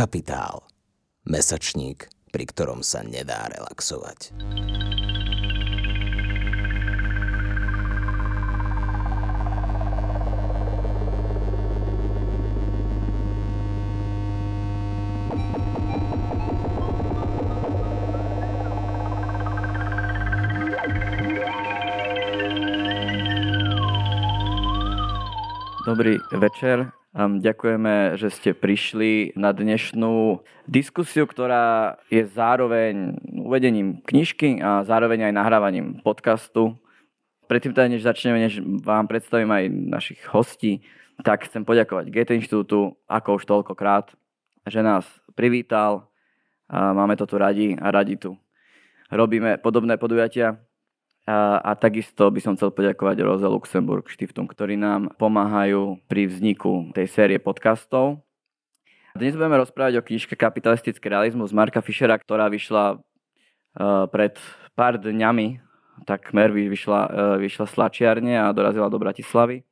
Kapitál. Mesačník, pri ktorom sa nedá relaxovať. Dobrý večer. Ďakujeme, že ste prišli na dnešnú diskusiu, ktorá je zároveň uvedením knižky a zároveň aj nahrávaním podcastu. Predtým teda, než začneme, než vám predstavím aj našich hostí, tak chcem poďakovať Goethe inštitútu, ako už toľkokrát, že nás privítal. Máme to tu radi a radi tu robíme podobné podujatia. A, takisto by som chcel poďakovať Rosa Luxemburg Stiftung, ktorí nám pomáhajú pri vzniku tej série podcastov. Dnes budeme rozprávať o knižke Kapitalistický realizmus Marka Fischera, ktorá vyšla uh, pred pár dňami, takmer vyšla, uh, vyšla slačiarne a dorazila do Bratislavy.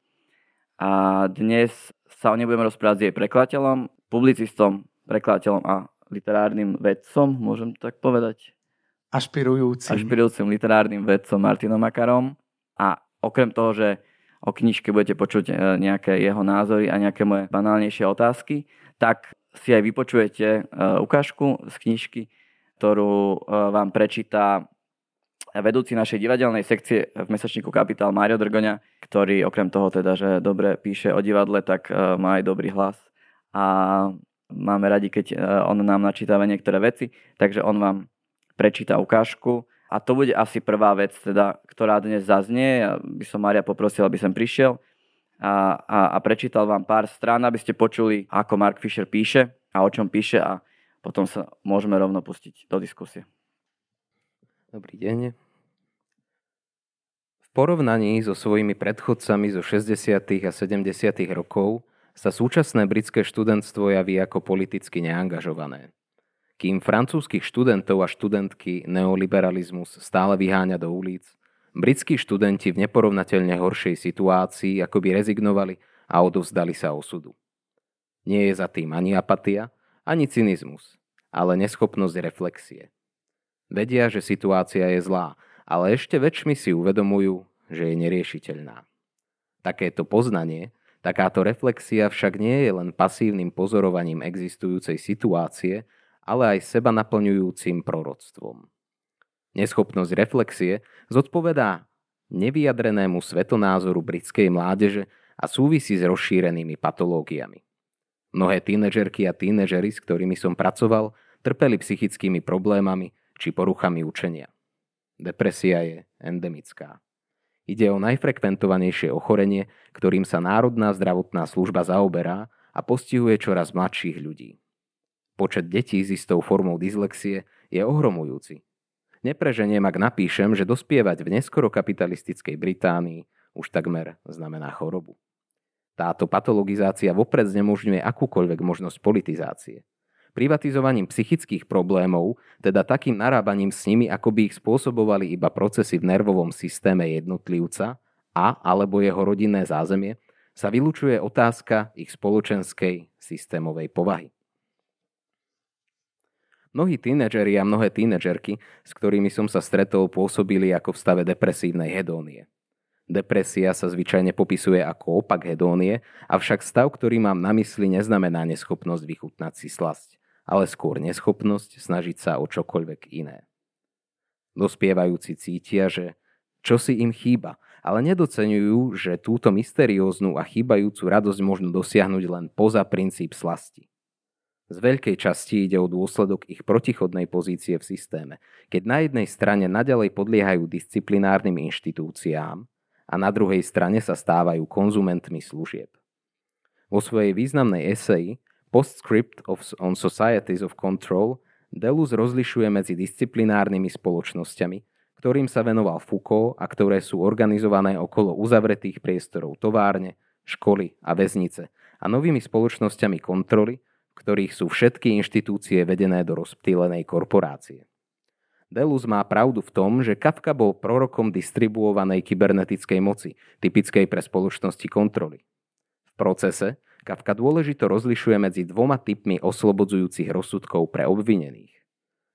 A dnes sa o nej budeme rozprávať s jej prekladateľom, publicistom, prekladateľom a literárnym vedcom, môžem tak povedať ašpirujúcim. ašpirujúcim literárnym vedcom Martinom Makarom. A okrem toho, že o knižke budete počuť e, nejaké jeho názory a nejaké moje banálnejšie otázky, tak si aj vypočujete e, ukážku z knižky, ktorú e, vám prečíta vedúci našej divadelnej sekcie v mesačníku Kapitál Mário Drgoňa, ktorý okrem toho teda, že dobre píše o divadle, tak má aj dobrý hlas a máme radi, keď on nám načítava niektoré veci, takže on vám prečíta ukážku. A to bude asi prvá vec, teda, ktorá dnes zaznie. Ja by som Maria poprosil, aby som prišiel a, a, a prečítal vám pár strán, aby ste počuli, ako Mark Fisher píše a o čom píše a potom sa môžeme rovno pustiť do diskusie. Dobrý deň. V porovnaní so svojimi predchodcami zo 60. a 70. rokov sa súčasné britské študentstvo javí ako politicky neangažované. Kým francúzskych študentov a študentky neoliberalizmus stále vyháňa do ulic, britskí študenti v neporovnateľne horšej situácii akoby rezignovali a odovzdali sa osudu. Nie je za tým ani apatia, ani cynizmus, ale neschopnosť reflexie. Vedia, že situácia je zlá, ale ešte väčšmi si uvedomujú, že je neriešiteľná. Takéto poznanie, takáto reflexia však nie je len pasívnym pozorovaním existujúcej situácie, ale aj seba naplňujúcim proroctvom. Neschopnosť reflexie zodpovedá nevyjadrenému svetonázoru britskej mládeže a súvisí s rozšírenými patológiami. Mnohé tínežerky a tínežery, s ktorými som pracoval, trpeli psychickými problémami či poruchami učenia. Depresia je endemická. Ide o najfrekventovanejšie ochorenie, ktorým sa Národná zdravotná služba zaoberá a postihuje čoraz mladších ľudí. Počet detí s istou formou dyslexie je ohromujúci. Nepreženiem, ak napíšem, že dospievať v neskoro kapitalistickej Británii už takmer znamená chorobu. Táto patologizácia vopred znemožňuje akúkoľvek možnosť politizácie. Privatizovaním psychických problémov, teda takým narábaním s nimi, ako by ich spôsobovali iba procesy v nervovom systéme jednotlivca a alebo jeho rodinné zázemie, sa vylučuje otázka ich spoločenskej systémovej povahy. Mnohí tínedžeri a mnohé tínedžerky, s ktorými som sa stretol, pôsobili ako v stave depresívnej hedónie. Depresia sa zvyčajne popisuje ako opak hedónie, avšak stav, ktorý mám na mysli, neznamená neschopnosť vychutnať si slasť, ale skôr neschopnosť snažiť sa o čokoľvek iné. Dospievajúci cítia, že čo si im chýba, ale nedocenujú, že túto mysterióznu a chýbajúcu radosť možno dosiahnuť len poza princíp slasti. Z veľkej časti ide o dôsledok ich protichodnej pozície v systéme, keď na jednej strane nadalej podliehajú disciplinárnym inštitúciám a na druhej strane sa stávajú konzumentmi služieb. Vo svojej významnej eseji Postscript of, on Societies of Control Delus rozlišuje medzi disciplinárnymi spoločnosťami, ktorým sa venoval Foucault a ktoré sú organizované okolo uzavretých priestorov továrne, školy a väznice a novými spoločnosťami kontroly, ktorých sú všetky inštitúcie vedené do rozptýlenej korporácie. Delus má pravdu v tom, že Kafka bol prorokom distribuovanej kybernetickej moci, typickej pre spoločnosti kontroly. V procese, Kafka dôležito rozlišuje medzi dvoma typmi oslobodzujúcich rozsudkov pre obvinených.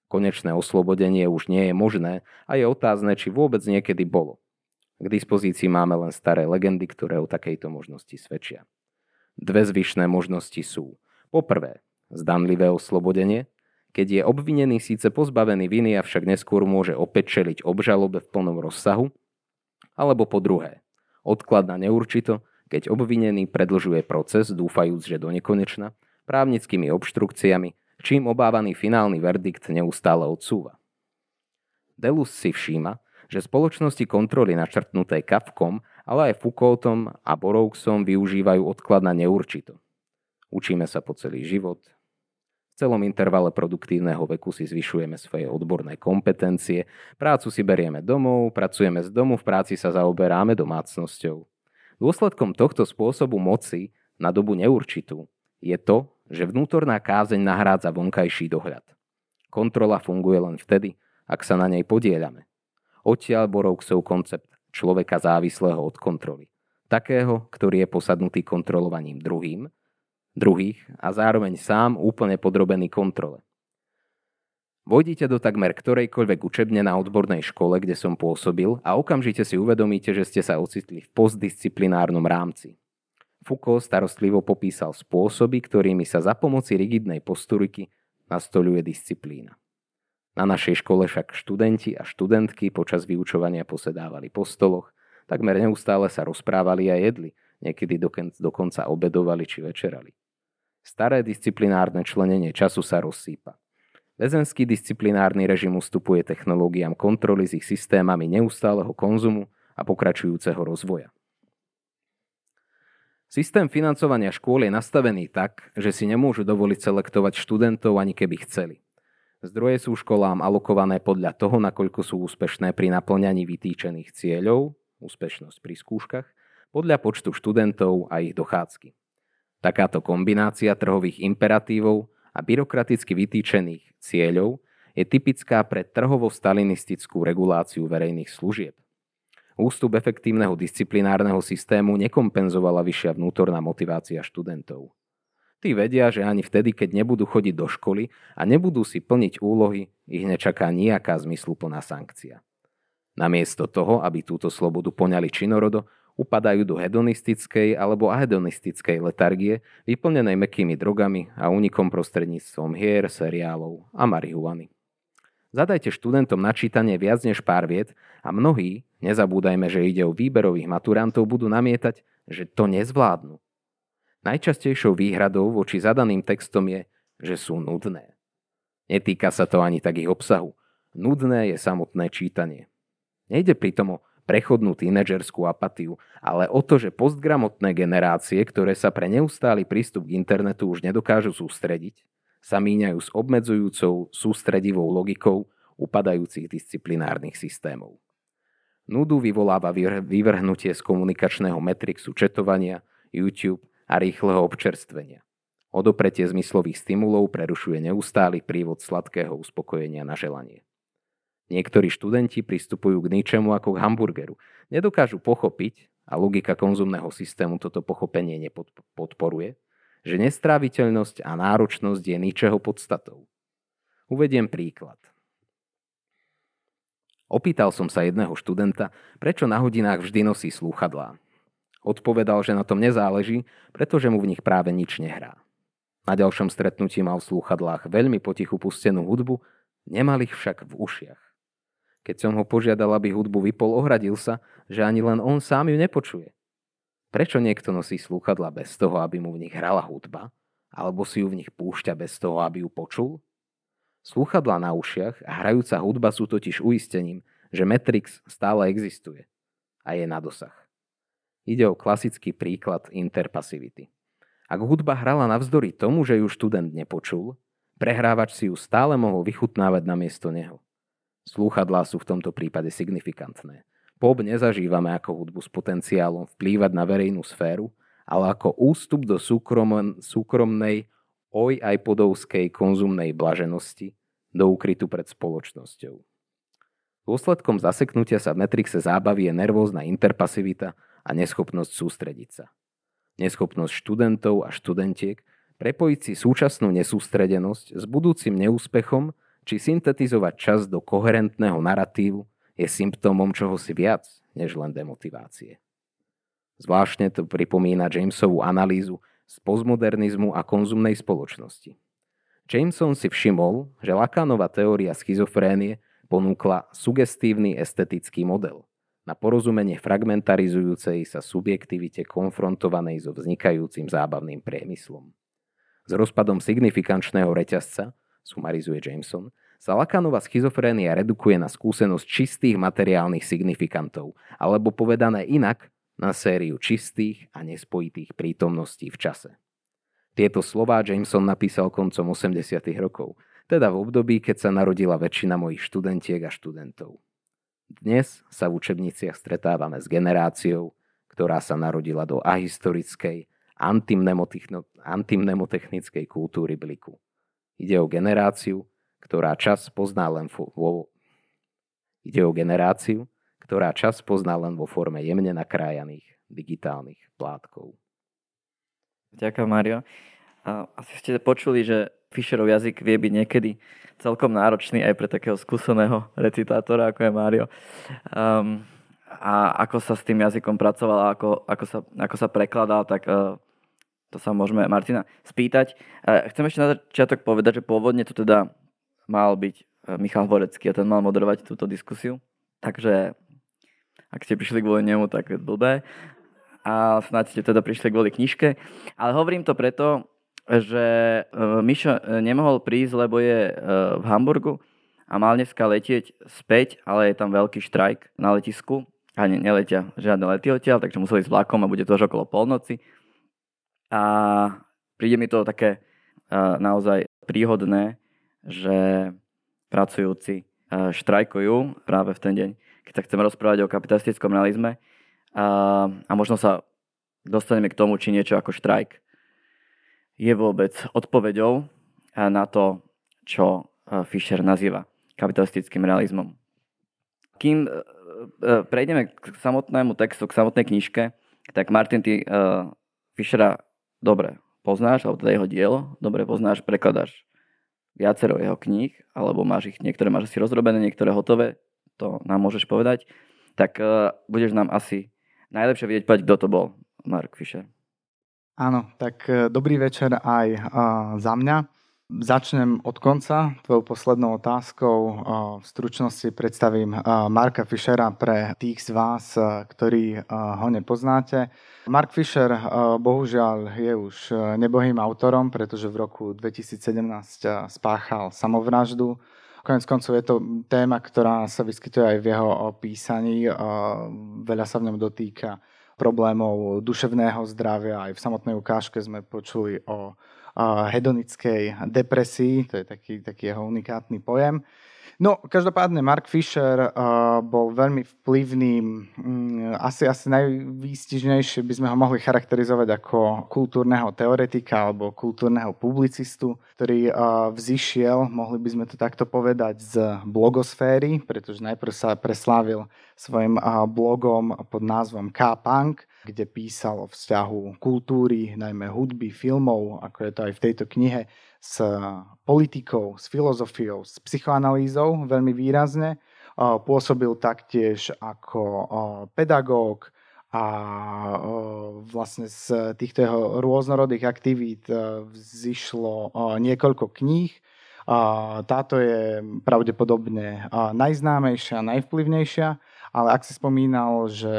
Konečné oslobodenie už nie je možné a je otázne, či vôbec niekedy bolo. K dispozícii máme len staré legendy, ktoré o takejto možnosti svedčia. Dve zvyšné možnosti sú. Poprvé, zdanlivé oslobodenie, keď je obvinený síce pozbavený viny, avšak neskôr môže opäť čeliť obžalobe v plnom rozsahu, alebo po druhé, odklad na neurčito, keď obvinený predlžuje proces, dúfajúc, že do nekonečna, právnickými obštrukciami, čím obávaný finálny verdikt neustále odsúva. Delus si všíma, že spoločnosti kontroly načrtnuté Kafkom, ale aj Foucaultom a Borouxom využívajú odklad na neurčito. Učíme sa po celý život, v celom intervale produktívneho veku si zvyšujeme svoje odborné kompetencie, prácu si berieme domov, pracujeme z domu, v práci sa zaoberáme domácnosťou. Dôsledkom tohto spôsobu moci na dobu neurčitú je to, že vnútorná kázeň nahrádza vonkajší dohľad. Kontrola funguje len vtedy, ak sa na nej podielame. Odtiaľ Borouxov koncept človeka závislého od kontroly. Takého, ktorý je posadnutý kontrolovaním druhým druhých a zároveň sám úplne podrobený kontrole. Vojdite do takmer ktorejkoľvek učebne na odbornej škole, kde som pôsobil a okamžite si uvedomíte, že ste sa ocitli v postdisciplinárnom rámci. Foucault starostlivo popísal spôsoby, ktorými sa za pomoci rigidnej posturiky nastoluje disciplína. Na našej škole však študenti a študentky počas vyučovania posedávali po stoloch, takmer neustále sa rozprávali a jedli, niekedy dokonca obedovali či večerali. Staré disciplinárne členenie času sa rozsýpa. Väzenský disciplinárny režim ustupuje technológiám kontroly s ich systémami neustáleho konzumu a pokračujúceho rozvoja. Systém financovania škôl je nastavený tak, že si nemôžu dovoliť selektovať študentov ani keby chceli. Zdroje sú školám alokované podľa toho, nakoľko sú úspešné pri naplňaní vytýčených cieľov, úspešnosť pri skúškach, podľa počtu študentov a ich dochádzky. Takáto kombinácia trhových imperatívov a byrokraticky vytýčených cieľov je typická pre trhovo-stalinistickú reguláciu verejných služieb. Ústup efektívneho disciplinárneho systému nekompenzovala vyššia vnútorná motivácia študentov. Tí vedia, že ani vtedy, keď nebudú chodiť do školy a nebudú si plniť úlohy, ich nečaká nejaká zmysluplná sankcia. Namiesto toho, aby túto slobodu poňali činorodo, upadajú do hedonistickej alebo ahedonistickej letargie, vyplnenej mekými drogami a únikom prostredníctvom hier, seriálov a marihuany. Zadajte študentom na čítanie viac než pár vied a mnohí, nezabúdajme, že ide o výberových maturantov, budú namietať, že to nezvládnu. Najčastejšou výhradou voči zadaným textom je, že sú nudné. Netýka sa to ani tak ich obsahu. Nudné je samotné čítanie. Nejde pritom o prechodnú tínedžerskú apatiu, ale o to, že postgramotné generácie, ktoré sa pre neustály prístup k internetu už nedokážu sústrediť, sa míňajú s obmedzujúcou sústredivou logikou upadajúcich disciplinárnych systémov. Nudu vyvoláva vyvrhnutie z komunikačného metrixu četovania, YouTube a rýchleho občerstvenia. Odopretie zmyslových stimulov prerušuje neustály prívod sladkého uspokojenia na želanie. Niektorí študenti pristupujú k ničemu ako k hamburgeru. Nedokážu pochopiť, a logika konzumného systému toto pochopenie nepodporuje, že nestráviteľnosť a náročnosť je ničeho podstatou. Uvediem príklad. Opýtal som sa jedného študenta, prečo na hodinách vždy nosí slúchadlá. Odpovedal, že na tom nezáleží, pretože mu v nich práve nič nehrá. Na ďalšom stretnutí mal v slúchadlách veľmi potichu pustenú hudbu, nemal ich však v ušiach. Keď som ho požiadal, aby hudbu vypol, ohradil sa, že ani len on sám ju nepočuje. Prečo niekto nosí slúchadla bez toho, aby mu v nich hrala hudba? Alebo si ju v nich púšťa bez toho, aby ju počul? Slúchadla na ušiach a hrajúca hudba sú totiž uistením, že Matrix stále existuje a je na dosah. Ide o klasický príklad interpasivity. Ak hudba hrala navzdory tomu, že ju študent nepočul, prehrávač si ju stále mohol vychutnávať na miesto neho. Slúchadlá sú v tomto prípade signifikantné. Pop nezažívame ako hudbu s potenciálom vplývať na verejnú sféru, ale ako ústup do súkrom, súkromnej, oj aj podovskej konzumnej blaženosti do úkrytu pred spoločnosťou. Dôsledkom zaseknutia sa v Matrixe zábavy je nervózna interpasivita a neschopnosť sústrediť sa. neschopnosť študentov a študentiek prepojiť si súčasnú nesústredenosť s budúcim neúspechom či syntetizovať čas do koherentného naratívu je symptómom čohosi viac než len demotivácie. Zvláštne to pripomína Jamesovú analýzu z postmodernizmu a konzumnej spoločnosti. Jameson si všimol, že Lacanova teória schizofrénie ponúkla sugestívny estetický model na porozumenie fragmentarizujúcej sa subjektivite konfrontovanej so vznikajúcim zábavným priemyslom. S rozpadom signifikančného reťazca, sumarizuje Jameson, sa Lacanova schizofrénia redukuje na skúsenosť čistých materiálnych signifikantov, alebo povedané inak, na sériu čistých a nespojitých prítomností v čase. Tieto slová Jameson napísal koncom 80. rokov, teda v období, keď sa narodila väčšina mojich študentiek a študentov. Dnes sa v učebniciach stretávame s generáciou, ktorá sa narodila do ahistorickej, antimnemotechnickej kultúry bliku. Ide o generáciu, ktorá čas pozná len vo... Ide o generáciu, ktorá čas pozná len vo forme jemne nakrájaných digitálnych plátkov. Ďakujem, Mario. Asi ste počuli, že Fisherov jazyk vie byť niekedy celkom náročný aj pre takého skúseného recitátora, ako je Mario. Um, a ako sa s tým jazykom pracoval, ako, ako, sa, ako sa prekladal, tak uh, to sa môžeme Martina spýtať. Uh, chcem ešte na začiatok povedať, že pôvodne tu teda mal byť uh, Michal Vorecký a ten mal moderovať túto diskusiu. Takže ak ste prišli kvôli nemu, tak je blbé a snáď ste teda prišli kvôli knižke. Ale hovorím to preto, že e, Mišo e, nemohol prísť, lebo je e, v Hamburgu a mal dneska letieť späť, ale je tam veľký štrajk na letisku a ne, neletia žiadne lety odtiaľ, takže museli ísť vlakom a bude to až okolo polnoci. A príde mi to také naozaj príhodné, že pracujúci štrajkujú práve v ten deň, keď sa chceme rozprávať o kapitalistickom realizme a, a možno sa dostaneme k tomu, či niečo ako štrajk je vôbec odpoveďou na to, čo Fischer nazýva kapitalistickým realizmom. Kým e, e, prejdeme k samotnému textu, k samotnej knižke, tak Martin, ty Fischera dobre poznáš, alebo teda jeho dielo, dobre poznáš, prekladáš viacero jeho kníh, alebo máš ich, niektoré máš asi rozrobené, niektoré hotové, to nám môžeš povedať, tak uh, budeš nám asi najlepšie vedieť povedať, kto to bol, Mark Fisher. Áno, tak e, dobrý večer aj uh, za mňa. Začnem od konca tvojou poslednou otázkou. Uh, v stručnosti predstavím uh, Marka Fischera pre tých z vás, uh, ktorí ho nepoznáte. Mark Fisher uh, bohužiaľ je už nebohým autorom, pretože v roku 2017 spáchal samovraždu. Konec koncov je to téma, ktorá sa vyskytuje aj v jeho písaní. Veľa sa v ňom dotýka problémov duševného zdravia. Aj v samotnej ukážke sme počuli o hedonickej depresii, to je taký, taký jeho unikátny pojem. No, každopádne Mark Fisher uh, bol veľmi vplyvným, um, asi, asi najvýstižnejšie by sme ho mohli charakterizovať ako kultúrneho teoretika alebo kultúrneho publicistu, ktorý uh, vzýšiel, mohli by sme to takto povedať, z blogosféry, pretože najprv sa preslávil svojim uh, blogom pod názvom K-Punk, kde písal o vzťahu kultúry, najmä hudby, filmov, ako je to aj v tejto knihe, s politikou, s filozofiou, s psychoanalýzou veľmi výrazne. Pôsobil taktiež ako pedagóg a vlastne z týchto jeho rôznorodých aktivít vzýšlo niekoľko kníh. Táto je pravdepodobne najznámejšia, najvplyvnejšia, ale ak si spomínal, že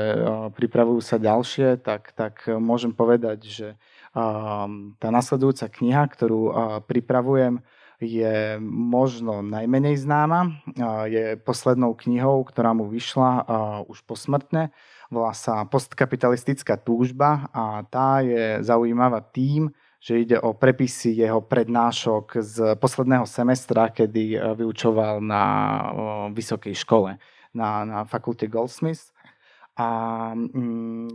pripravujú sa ďalšie, tak, tak môžem povedať, že tá nasledujúca kniha, ktorú pripravujem, je možno najmenej známa. Je poslednou knihou, ktorá mu vyšla už posmrtne. Volá sa Postkapitalistická túžba a tá je zaujímavá tým, že ide o prepisy jeho prednášok z posledného semestra, kedy vyučoval na vysokej škole na, na fakulte Goldsmith. A mm,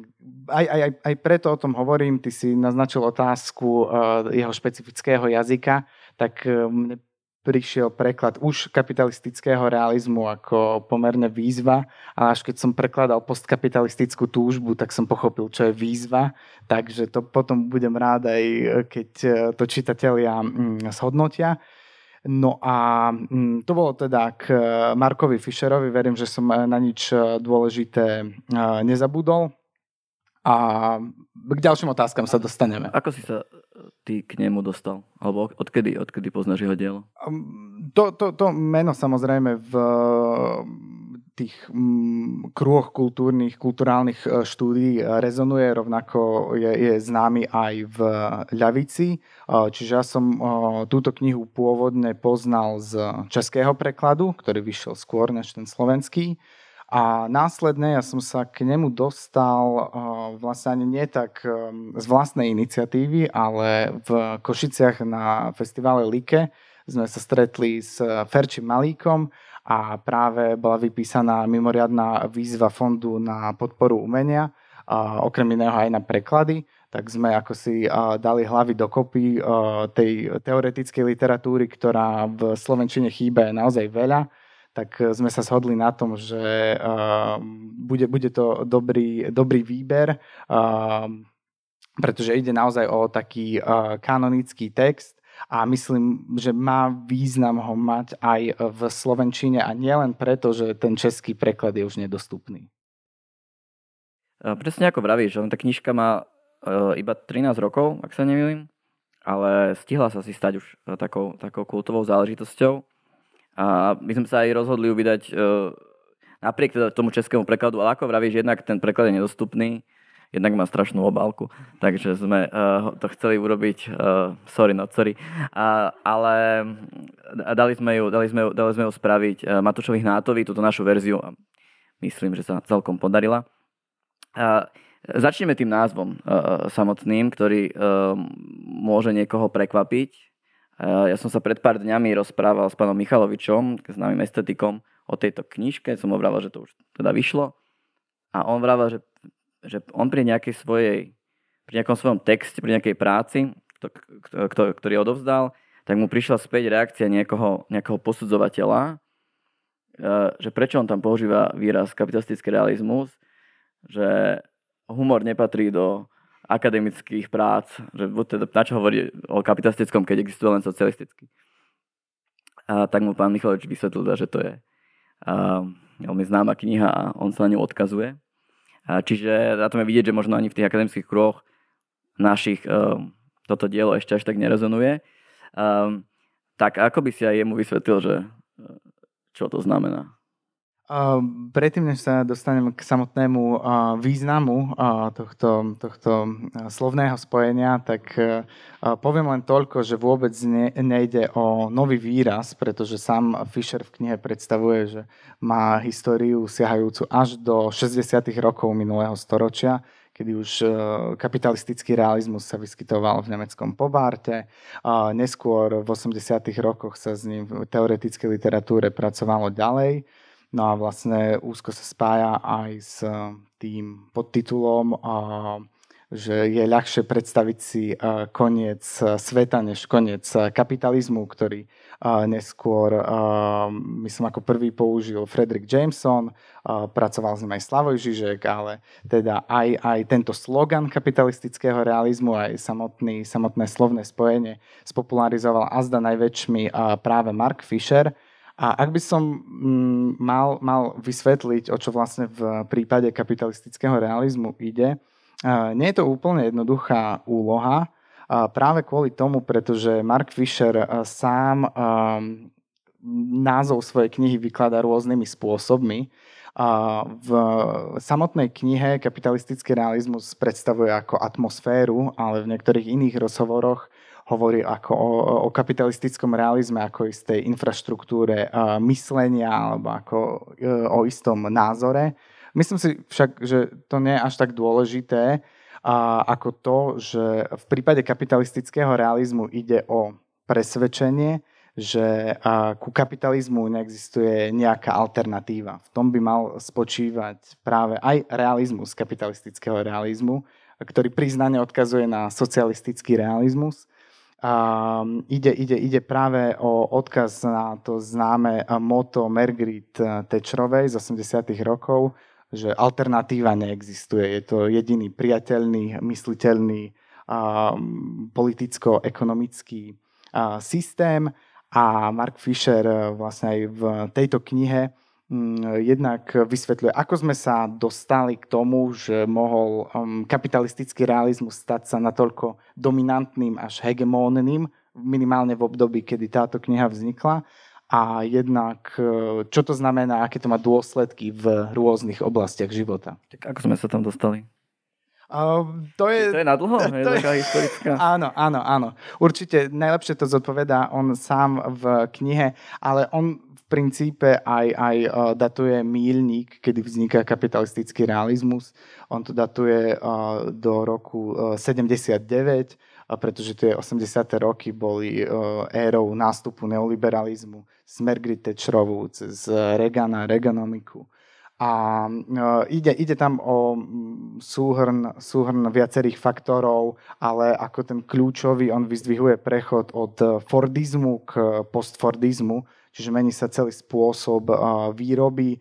aj, aj, aj, preto o tom hovorím, ty si naznačil otázku uh, jeho špecifického jazyka, tak uh, mne prišiel preklad už kapitalistického realizmu ako pomerne výzva, ale až keď som prekladal postkapitalistickú túžbu, tak som pochopil, čo je výzva, takže to potom budem rád aj, keď to čitatelia mm, zhodnotia. No a mm, to bolo teda k Markovi Fischerovi, verím, že som na nič dôležité nezabudol. A k ďalším otázkam sa dostaneme. Ako si sa ty k nemu dostal? Alebo odkedy, odkedy poznáš jeho dielo? To, to, to meno samozrejme v tých mm, krúhoch kultúrnych, kulturálnych e, štúdií rezonuje, rovnako je, je známy aj v ľavici. E, čiže ja som e, túto knihu pôvodne poznal z českého prekladu, ktorý vyšiel skôr než ten slovenský. A následne ja som sa k nemu dostal vlastne ani nie tak z vlastnej iniciatívy, ale v Košiciach na festivale Like sme sa stretli s Ferčím Malíkom a práve bola vypísaná mimoriadná výzva fondu na podporu umenia, a okrem iného aj na preklady, tak sme ako si dali hlavy dokopy tej teoretickej literatúry, ktorá v Slovenčine chýba naozaj veľa. Tak sme sa shodli na tom, že bude, bude to dobrý, dobrý výber, pretože ide naozaj o taký kanonický text a myslím, že má význam ho mať aj v Slovenčine a nielen preto, že ten český preklad je už nedostupný. Presne ako vravíš, tá knižka má iba 13 rokov, ak sa nemýlim, ale stihla sa si stať už takou, takou kultovou záležitosťou. A my sme sa aj rozhodli ju vydať napriek teda tomu českému prekladu, ale ako vravíš, jednak ten preklad je nedostupný, jednak má strašnú obálku, takže sme uh, to chceli urobiť, uh, sorry, not sorry, uh, ale dali sme ju, dali sme dali sme ju spraviť uh, Matúšovi Hnátovi, túto našu verziu a myslím, že sa celkom podarila. Uh, začneme tým názvom uh, samotným, ktorý uh, môže niekoho prekvapiť, ja som sa pred pár dňami rozprával s pánom Michalovičom, známym estetikom, o tejto knižke. Som ho vravel, že to už teda vyšlo. A on vravel, že, že on pri nejakej svojej, pri nejakom svojom texte, pri nejakej práci, ktorý odovzdal, tak mu prišla späť reakcia niekoho, nejakého posudzovateľa, e, že prečo on tam používa výraz kapitalistický realizmus, že humor nepatrí do akademických prác, že teda, na čo hovorí o kapitalistickom, keď existuje len socialistický. A tak mu pán Michalovič vysvetlil, že to je veľmi známa kniha a on sa na ňu odkazuje. Čiže na tom je vidieť, že možno ani v tých akademických kruhoch našich um, toto dielo ešte až tak nerezonuje. Um, tak ako by si aj jemu vysvetlil, že čo to znamená? Predtým, než sa dostanem k samotnému významu tohto, tohto slovného spojenia, tak poviem len toľko, že vôbec ne, nejde o nový výraz, pretože sám Fischer v knihe predstavuje, že má históriu siahajúcu až do 60. rokov minulého storočia, kedy už kapitalistický realizmus sa vyskytoval v nemeckom Pobárte. Neskôr v 80. rokoch sa s ním v teoretickej literatúre pracovalo ďalej. No a vlastne úzko sa spája aj s eh, tým podtitulom, že je ľahšie predstaviť si eh, koniec eh, sveta než koniec kapitalizmu, ktorý neskôr, myslím, ako prvý použil Frederick Jameson, pracoval s ním aj Slavoj Žižek, ale teda aj, aj tento slogan kapitalistického realizmu, aj samotný, samotné slovné spojenie spopularizoval azda najväčšmi práve Mark Fisher, a ak by som mm, mal, mal vysvetliť, o čo vlastne v prípade kapitalistického realizmu ide, nie je to úplne jednoduchá úloha, práve kvôli tomu, pretože Mark Fisher sám názov svojej knihy vykladá rôznymi spôsobmi. V samotnej knihe kapitalistický realizmus predstavuje ako atmosféru, ale v niektorých iných rozhovoroch hovorí ako o, o kapitalistickom realizme, ako istej infraštruktúre uh, myslenia alebo ako uh, o istom názore. Myslím si však, že to nie je až tak dôležité ako to, že v prípade kapitalistického realizmu ide o presvedčenie, že ku kapitalizmu neexistuje nejaká alternatíva. V tom by mal spočívať práve aj realizmus kapitalistického realizmu, ktorý priznane odkazuje na socialistický realizmus Um, ide, ide, ide práve o odkaz na to známe moto Margaret Thatcherovej z 80 rokov, že alternatíva neexistuje. Je to jediný priateľný, mysliteľný um, politicko-ekonomický uh, systém a Mark Fisher vlastne aj v tejto knihe jednak vysvetľuje, ako sme sa dostali k tomu, že mohol um, kapitalistický realizmus stať sa natoľko dominantným až hegemónnym, minimálne v období, kedy táto kniha vznikla a jednak e, čo to znamená, aké to má dôsledky v rôznych oblastiach života. Tak ako sme sa tam dostali? Uh, to, je, to je na dlho? To je, taká historická. Áno, áno, áno. Určite najlepšie to zodpovedá on sám v knihe, ale on princípe aj, aj uh, datuje mílnik, kedy vzniká kapitalistický realizmus. On to datuje uh, do roku uh, 79, uh, pretože tie 80. roky boli érou nástupu neoliberalizmu Margaret Thatcherovú cez Reagana, Reaganomiku. A uh, ide, ide tam o súhrn, súhrn viacerých faktorov, ale ako ten kľúčový, on vyzdvihuje prechod od Fordizmu k postfordizmu, čiže mení sa celý spôsob výroby,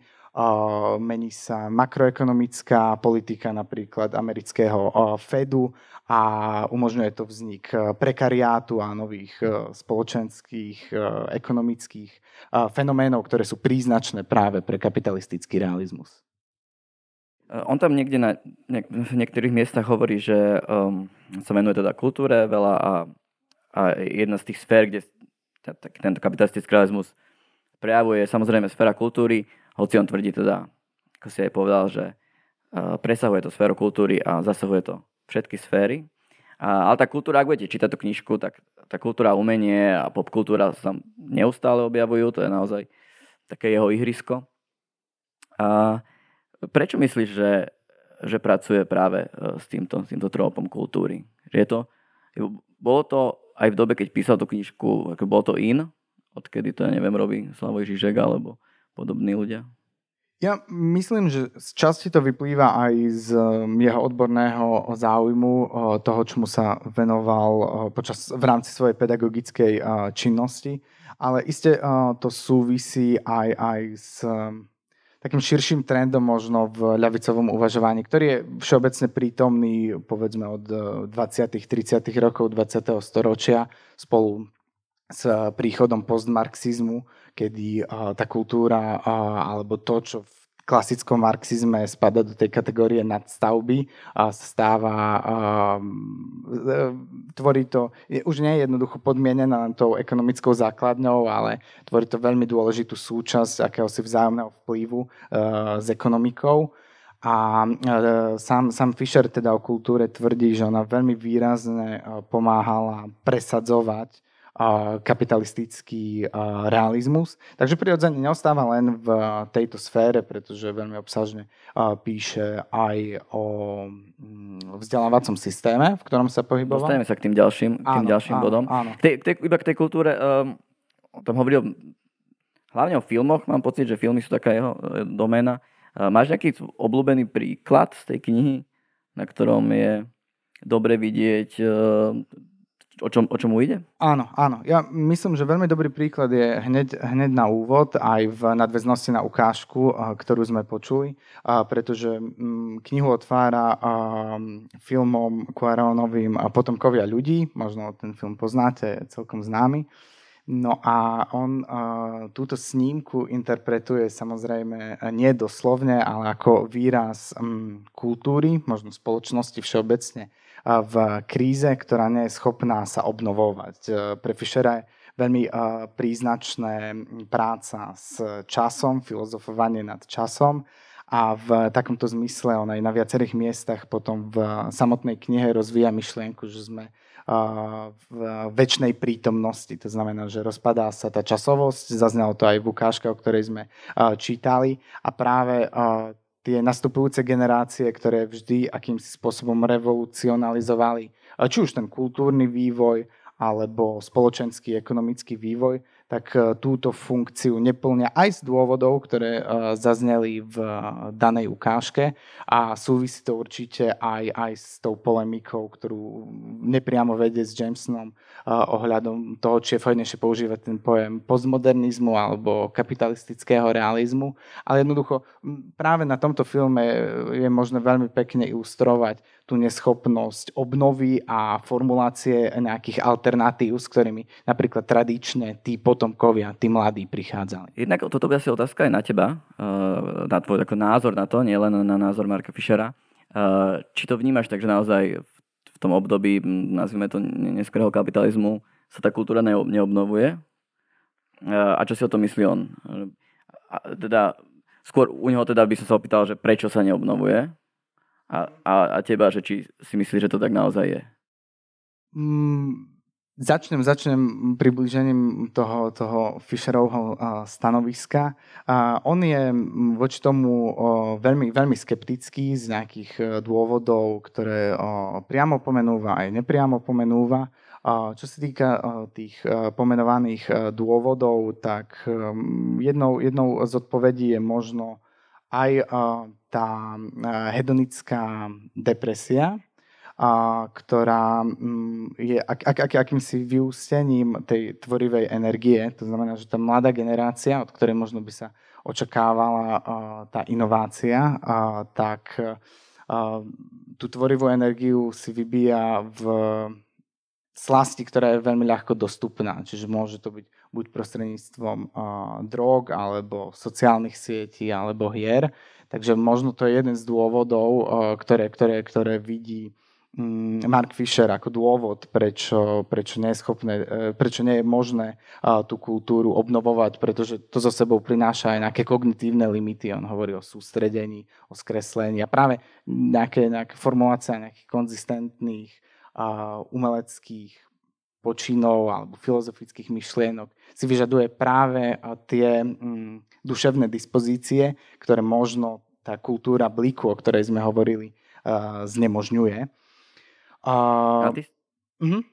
mení sa makroekonomická politika napríklad amerického Fedu a umožňuje to vznik prekariátu a nových spoločenských, ekonomických fenoménov, ktoré sú príznačné práve pre kapitalistický realizmus. On tam niekde na niek- v niektorých miestach hovorí, že um, sa venuje teda kultúre veľa a, a jedna z tých sfér, kde tento kapitalistický realizmus prejavuje samozrejme sféra kultúry, hoci on tvrdí teda, ako si aj povedal, že presahuje to sféru kultúry a zasahuje to všetky sféry. Ale tá kultúra, ak budete čítať tú knižku, tak tá kultúra, umenie a popkultúra sa tam neustále objavujú, to je naozaj také jeho ihrisko. A prečo myslíš, že, že pracuje práve e, s týmto, s týmto trópom kultúry? Je to, bolo to aj v dobe, keď písal tú knižku, ako bolo to in, odkedy to, ja neviem, robí Slavoj Žižek alebo podobní ľudia? Ja myslím, že z časti to vyplýva aj z um, jeho odborného záujmu, uh, toho, čomu sa venoval uh, počas, v rámci svojej pedagogickej uh, činnosti, ale iste to súvisí aj, aj s um, takým širším trendom možno v ľavicovom uvažovaní, ktorý je všeobecne prítomný povedzme od 20. 30. rokov 20. storočia spolu s príchodom postmarxizmu, kedy tá kultúra alebo to, čo v klasickom marxizme spada do tej kategórie nadstavby stáva, tvorí to, už nie je jednoducho podmienená len tou ekonomickou základňou, ale tvorí to veľmi dôležitú súčasť akéhosi vzájomného vplyvu s ekonomikou. A sám, sám Fischer teda o kultúre tvrdí, že ona veľmi výrazne pomáhala presadzovať kapitalistický realizmus. Takže prirodzene neostáva len v tejto sfére, pretože veľmi obsažne píše aj o mm, vzdelávacom systéme, v ktorom sa pohyboval. Dostaneme sa k tým ďalším, k tým áno, ďalším áno, bodom. Áno. Tej, tej, iba k tej kultúre, um, o tom hovoril hlavne o filmoch, mám pocit, že filmy sú taká jeho e, doména. Uh, máš nejaký obľúbený príklad z tej knihy, na ktorom je dobre vidieť uh, o čom, o čom ide? Áno, áno. Ja myslím, že veľmi dobrý príklad je hneď, hneď na úvod, aj v nadväznosti na ukážku, ktorú sme počuli, pretože mm, knihu otvára filmom Quaronovým Potomkovia ľudí, možno ten film poznáte, celkom známy. No a on túto snímku interpretuje samozrejme nie doslovne, ale ako výraz um, kultúry, možno spoločnosti všeobecne v kríze, ktorá nie je schopná sa obnovovať. E, pre Fischera je veľmi e, príznačné práca s časom, filozofovanie nad časom a v takomto zmysle on aj na viacerých miestach potom v samotnej knihe rozvíja myšlienku, že sme e, v väčšnej prítomnosti. To znamená, že rozpadá sa tá časovosť, zaznelo to aj v ukážke, o ktorej sme čítali a práve tie nastupujúce generácie, ktoré vždy akýmsi spôsobom revolucionalizovali či už ten kultúrny vývoj, alebo spoločenský ekonomický vývoj, tak e, túto funkciu neplnia aj z dôvodov, ktoré e, zazneli v danej ukážke a súvisí to určite aj, aj s tou polemikou, ktorú nepriamo vedie s Jamesonom ohľadom toho, či je fajnejšie používať ten pojem postmodernizmu alebo kapitalistického realizmu. Ale jednoducho práve na tomto filme je možné veľmi pekne ilustrovať tú neschopnosť obnovy a formulácie nejakých alternatív, s ktorými napríklad tradične tí potomkovia, tí mladí prichádzali. Jednak toto by asi otázka aj na teba, eh, na tvoj ako názor na to, nielen na názor Marka Fischera. Eh, či to vnímaš tak, že naozaj v tom období, nazvime to neskorého kapitalizmu, sa tá kultúra neobnovuje? Eh, a čo si o tom myslí on? teda, skôr u neho teda by som sa opýtal, že prečo sa neobnovuje? A, a, a teba, že či si myslíš, že to tak naozaj je? Mm, začnem, začnem približením toho, toho Fischerovho stanoviska. A on je voči tomu veľmi, veľmi skeptický z nejakých e, dôvodov, ktoré priamo pomenúva aj nepriamo pomenúva. Čo sa týka tých e, pomenovaných e, dôvodov, tak jednou, jednou z odpovedí je možno aj tá hedonická depresia, ktorá mm, je ak, ak, ak, akýmsi vyústením tej tvorivej energie. To znamená, že tá mladá generácia, od ktorej možno by sa očakávala tá inovácia, tak tú tvorivú energiu si vybíja v slasti, ktorá je veľmi ľahko dostupná. Čiže môže to byť buď prostredníctvom drog, alebo sociálnych sietí, alebo hier. Takže možno to je jeden z dôvodov, ktoré, ktoré, ktoré vidí um, Mark Fisher ako dôvod, prečo, prečo, nie je schopné, uh, prečo nie je možné tú kultúru obnovovať, pretože to zo sebou prináša aj nejaké kognitívne limity. On hovorí o sústredení, o skreslení a práve nejaké, nejaké formulácia nejakých konzistentných umeleckých počinov alebo filozofických myšlienok si vyžaduje práve tie mm, duševné dispozície, ktoré možno tá kultúra bliku, o ktorej sme hovorili, uh, znemožňuje. Uh, a ty... uh-huh.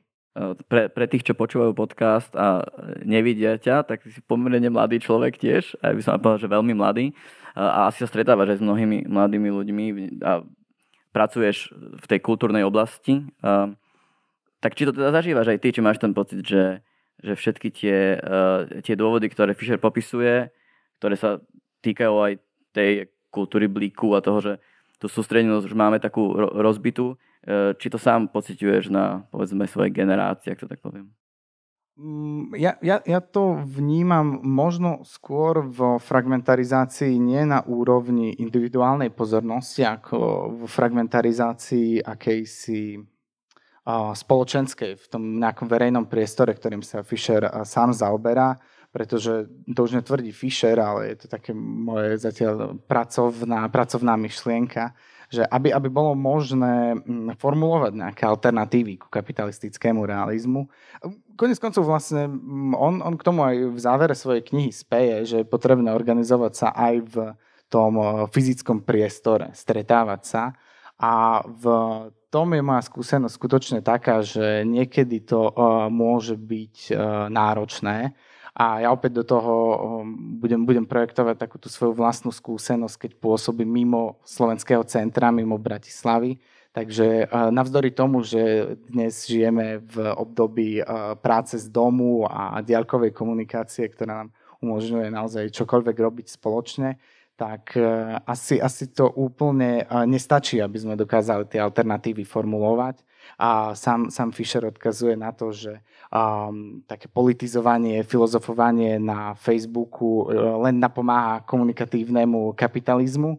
Pre, pre tých, čo počúvajú podcast a nevidia ťa, tak si pomerne mladý človek tiež, aj by som povedal, že veľmi mladý a asi sa stretávaš aj s mnohými mladými ľuďmi a pracuješ v tej kultúrnej oblasti. Uh, tak či to teda zažívaš aj ty, či máš ten pocit, že, že všetky tie, uh, tie dôvody, ktoré Fischer popisuje, ktoré sa týkajú aj tej kultúry blíku a toho, že tú sústredenosť už máme takú rozbitú, uh, či to sám pociťuješ na, povedzme, svojej generácii, ak to tak poviem? Mm, ja, ja, ja to vnímam možno skôr v fragmentarizácii nie na úrovni individuálnej pozornosti, ako v fragmentarizácii akejsi spoločenskej, v tom nejakom verejnom priestore, ktorým sa Fischer sám zaoberá, pretože to už netvrdí Fischer, ale je to také moje zatiaľ pracovná, pracovná myšlienka, že aby, aby bolo možné mm, formulovať nejaké alternatívy ku kapitalistickému realizmu. Konec koncov vlastne mm, on, on k tomu aj v závere svojej knihy speje, že je potrebné organizovať sa aj v tom fyzickom priestore, stretávať sa a v tom je moja skúsenosť skutočne taká, že niekedy to uh, môže byť uh, náročné a ja opäť do toho um, budem, budem projektovať takúto svoju vlastnú skúsenosť, keď pôsobím mimo slovenského centra, mimo Bratislavy. Takže navzdory tomu, že dnes žijeme v období práce z domu a diaľkovej komunikácie, ktorá nám umožňuje naozaj čokoľvek robiť spoločne, tak e, asi, asi to úplne e, nestačí, aby sme dokázali tie alternatívy formulovať. A sám, sám Fischer odkazuje na to, že um, také politizovanie, filozofovanie na Facebooku e, len napomáha komunikatívnemu kapitalizmu.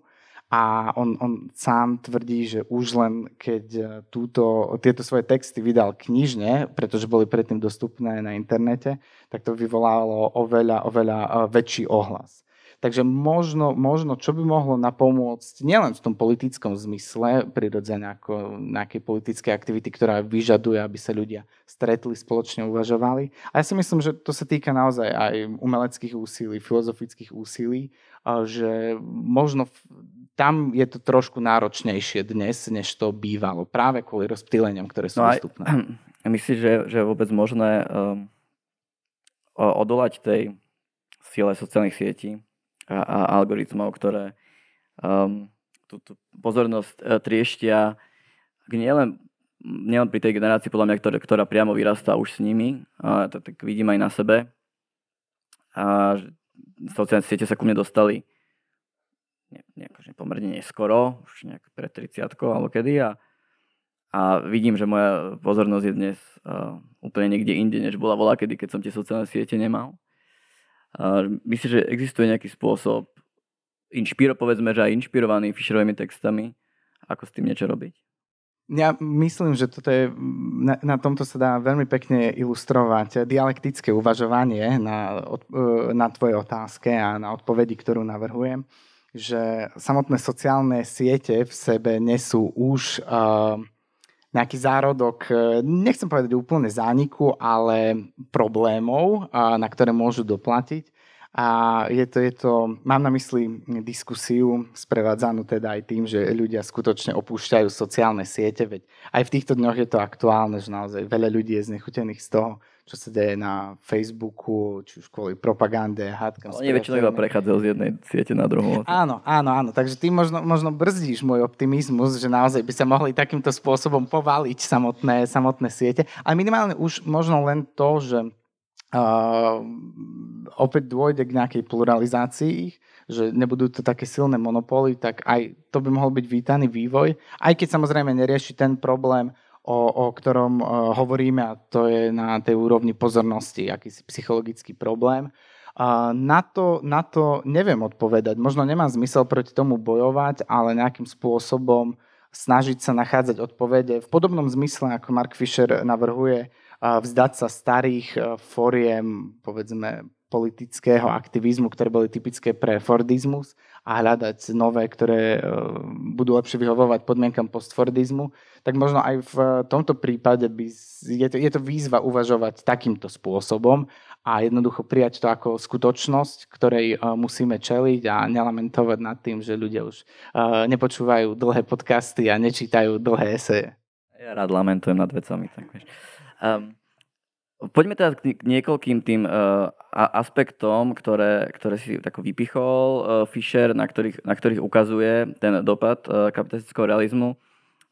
A on, on sám tvrdí, že už len keď túto, tieto svoje texty vydal knižne, pretože boli predtým dostupné na internete, tak to vyvolalo oveľa, oveľa väčší ohlas. Takže možno, možno čo by mohlo napomôcť nielen v tom politickom zmysle, prirodzene ako nejakej politickej aktivity, ktorá vyžaduje, aby sa ľudia stretli, spoločne uvažovali. A ja si myslím, že to sa týka naozaj aj umeleckých úsilí, filozofických úsilí, že možno tam je to trošku náročnejšie dnes, než to bývalo, práve kvôli rozptýleniam, ktoré sú no dostupné. myslíš, že, že je vôbec možné um, odolať tej sile sociálnych sietí a, a algoritmov, ktoré um, tú, tú pozornosť uh, trieštia k nielen, nielen pri tej generácii, podľa mňa, ktorá, ktorá priamo vyrastá už s nimi, a to tak vidím aj na sebe. A sociálne siete sa ku mne dostali ne, nejako, že pomerne neskoro, už nejak pred 30 alebo kedy a, a vidím, že moja pozornosť je dnes uh, úplne niekde inde, než bola volá kedy, keď som tie sociálne siete nemal. Uh, myslím, že existuje nejaký spôsob, inšpiro, povedzme, že aj inšpirovaný Fisherovými textami, ako s tým niečo robiť? Ja myslím, že toto je, na, na tomto sa dá veľmi pekne ilustrovať dialektické uvažovanie na, na tvoje otázke a na odpovedi, ktorú navrhujem že samotné sociálne siete v sebe nesú už uh, nejaký zárodok, uh, nechcem povedať úplne zániku, ale problémov, na ktoré môžu doplatiť. A je to, je to, mám na mysli diskusiu sprevádzanú teda aj tým, že ľudia skutočne opúšťajú sociálne siete, veď aj v týchto dňoch je to aktuálne, že naozaj veľa ľudí je znechutených z toho, čo sa deje na Facebooku, či už kvôli propagande, hádkam. Oni väčšinou iba prechádzajú z jednej siete na druhú. Áno, áno, áno. Takže ty možno, možno brzdíš môj optimizmus, že naozaj by sa mohli takýmto spôsobom povaliť samotné, samotné siete. Ale minimálne už možno len to, že uh, opäť dôjde k nejakej pluralizácii ich, že nebudú to také silné monopóly, tak aj to by mohol byť vítaný vývoj, aj keď samozrejme nerieši ten problém o, o ktorom uh, hovoríme a to je na tej úrovni pozornosti, akýsi psychologický problém. Uh, na, to, na to neviem odpovedať. Možno nemá zmysel proti tomu bojovať, ale nejakým spôsobom snažiť sa nachádzať odpovede v podobnom zmysle, ako Mark Fisher navrhuje, vzdať sa starých uh, foriem, povedzme, politického aktivizmu, ktoré boli typické pre Fordizmus a hľadať nové, ktoré budú lepšie vyhovovať podmienkam postfordizmu tak možno aj v tomto prípade by, je, to, je to výzva uvažovať takýmto spôsobom a jednoducho prijať to ako skutočnosť, ktorej uh, musíme čeliť a nelamentovať nad tým, že ľudia už uh, nepočúvajú dlhé podcasty a nečítajú dlhé eseje. Ja rád lamentujem nad vecami. Tak. Um, poďme teda k niekoľkým tým uh, aspektom, ktoré, ktoré si tako vypichol uh, Fischer, na ktorých, na ktorých ukazuje ten dopad uh, kapitalistického realizmu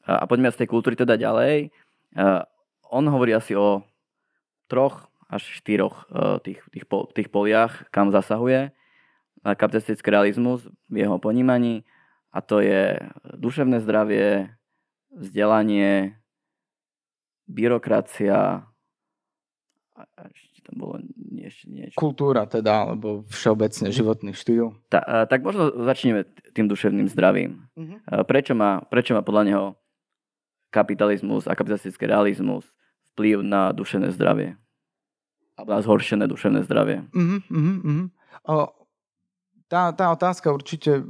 a poďme z tej kultúry teda ďalej. On hovorí asi o troch až štyroch tých, tých, tých poliach, kam zasahuje kapitalistický realizmus v jeho ponímaní a to je duševné zdravie, vzdelanie, byrokracia a ešte tam bolo ešte niečo. Kultúra teda, alebo všeobecne životný štýl. Ta, tak možno začneme tým duševným zdravím. Uh-huh. Prečo, má, prečo má podľa neho kapitalizmus a kapitalistický realizmus vplyv na duševné zdravie. Alebo na zhoršené duševné zdravie. Uh-huh, uh-huh. O, tá, tá otázka určite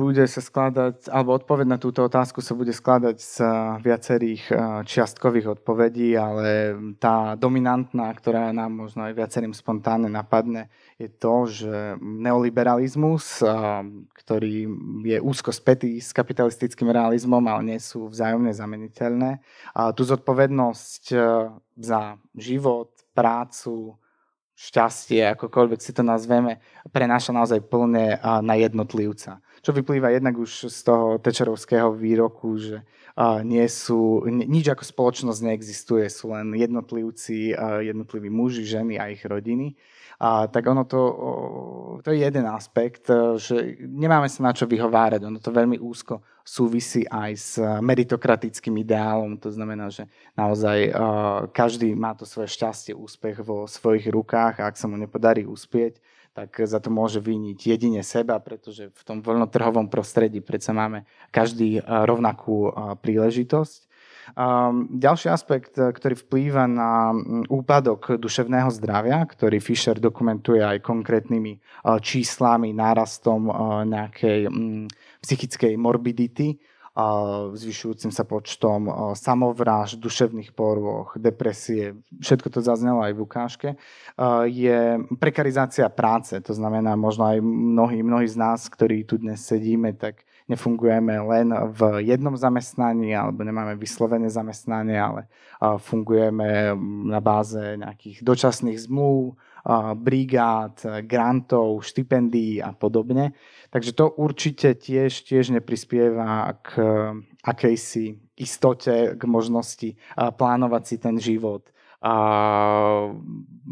bude sa skladať, alebo odpoveď na túto otázku sa bude skladať z viacerých čiastkových odpovedí, ale tá dominantná, ktorá nám možno aj viacerým spontánne napadne, je to, že neoliberalizmus, ktorý je úzko spätý s kapitalistickým realizmom, ale nie sú vzájomne zameniteľné, tú zodpovednosť za život, prácu, šťastie, akokoľvek si to nazveme, prenáša naozaj plne na jednotlivca. Čo vyplýva jednak už z toho tečerovského výroku, že nie sú, nič ako spoločnosť neexistuje, sú len jednotlivci, jednotliví muži, ženy a ich rodiny. A, tak ono to, to je jeden aspekt, že nemáme sa na čo vyhovárať, ono to veľmi úzko súvisí aj s meritokratickým ideálom, to znamená, že naozaj každý má to svoje šťastie, úspech vo svojich rukách a ak sa mu nepodarí uspieť, tak za to môže vyniť jedine seba, pretože v tom voľnotrhovom prostredí predsa máme každý rovnakú príležitosť. Um, ďalší aspekt, e, ktorý vplýva na úpadok duševného zdravia, ktorý Fischer dokumentuje aj konkrétnymi číslami, nárastom nejakej um, psychickej morbidity, zvyšujúcim sa počtom samovráž, duševných porôch, depresie, všetko to zaznelo aj v ukážke, je prekarizácia práce. To znamená, možno aj mnohí, mnohí z nás, ktorí tu dnes sedíme, tak nefungujeme len v jednom zamestnaní alebo nemáme vyslovené zamestnanie, ale fungujeme na báze nejakých dočasných zmluv, brigád, grantov, štipendií a podobne. Takže to určite tiež, tiež neprispieva k akejsi istote, k možnosti plánovať si ten život. A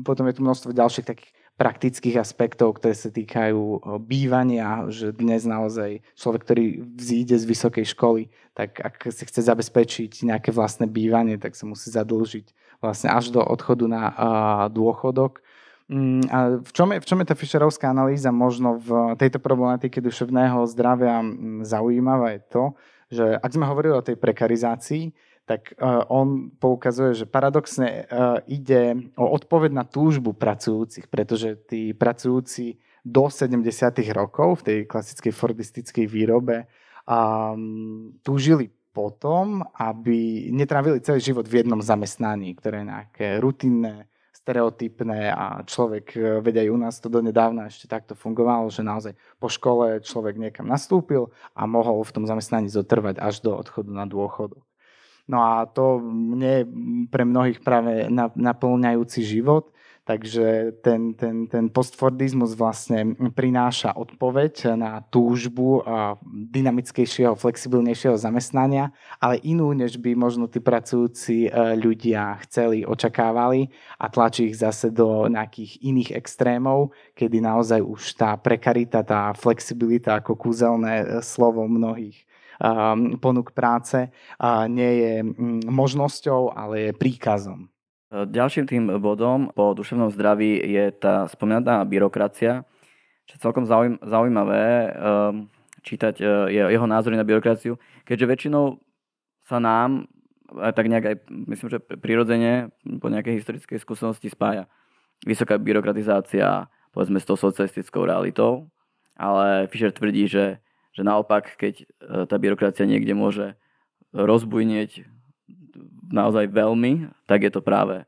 potom je tu množstvo ďalších takých praktických aspektov, ktoré sa týkajú bývania, že dnes naozaj človek, ktorý vzíde z vysokej školy, tak ak si chce zabezpečiť nejaké vlastné bývanie, tak sa musí zadlžiť vlastne až do odchodu na dôchodok. Mm, a v čom, je, v čom je tá Fischerovská analýza možno v tejto problematike duševného zdravia mm, zaujímavá je to, že ak sme hovorili o tej prekarizácii, tak uh, on poukazuje, že paradoxne uh, ide o odpoveď na túžbu pracujúcich, pretože tí pracujúci do 70. rokov v tej klasickej fordistickej výrobe um, túžili potom, aby netrávili celý život v jednom zamestnaní, ktoré je nejaké rutinné, stereotypné a človek, e, vedia aj u nás to donedávna ešte takto fungovalo, že naozaj po škole človek niekam nastúpil a mohol v tom zamestnaní zotrvať až do odchodu na dôchodok. No a to mne pre mnohých práve naplňajúci život, takže ten, ten, ten postfordizmus vlastne prináša odpoveď na túžbu dynamickejšieho, flexibilnejšieho zamestnania, ale inú, než by možno tí pracujúci e, ľudia chceli, očakávali a tlačí ich zase do nejakých iných extrémov, kedy naozaj už tá prekarita, tá flexibilita ako kúzelné e, slovo mnohých Um, ponúk práce nie je možnosťou, ale je príkazom. Ďalším tým bodom po duševnom zdraví je tá spomínaná byrokracia, čo je celkom zaujímavé um, čítať uh, jeho názory na byrokraciu, keďže väčšinou sa nám, tak nejak aj, myslím, že prirodzene po nejakej historickej skúsenosti spája vysoká byrokratizácia, povedzme s tou socialistickou realitou, ale Fischer tvrdí, že že naopak, keď e, tá byrokracia niekde môže rozbujnieť naozaj veľmi, tak je to práve e,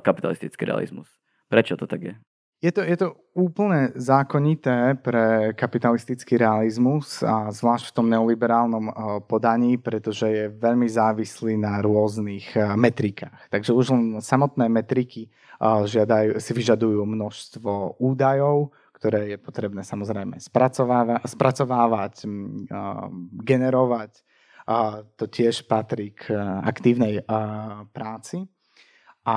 kapitalistický realizmus. Prečo to tak je? Je to, je to úplne zákonité pre kapitalistický realizmus a zvlášť v tom neoliberálnom e, podaní, pretože je veľmi závislý na rôznych metrikách. Takže už len samotné metriky žiadajú, si vyžadujú množstvo údajov, ktoré je potrebné samozrejme spracovávať, spracovávať generovať. To tiež patrí k aktívnej práci. A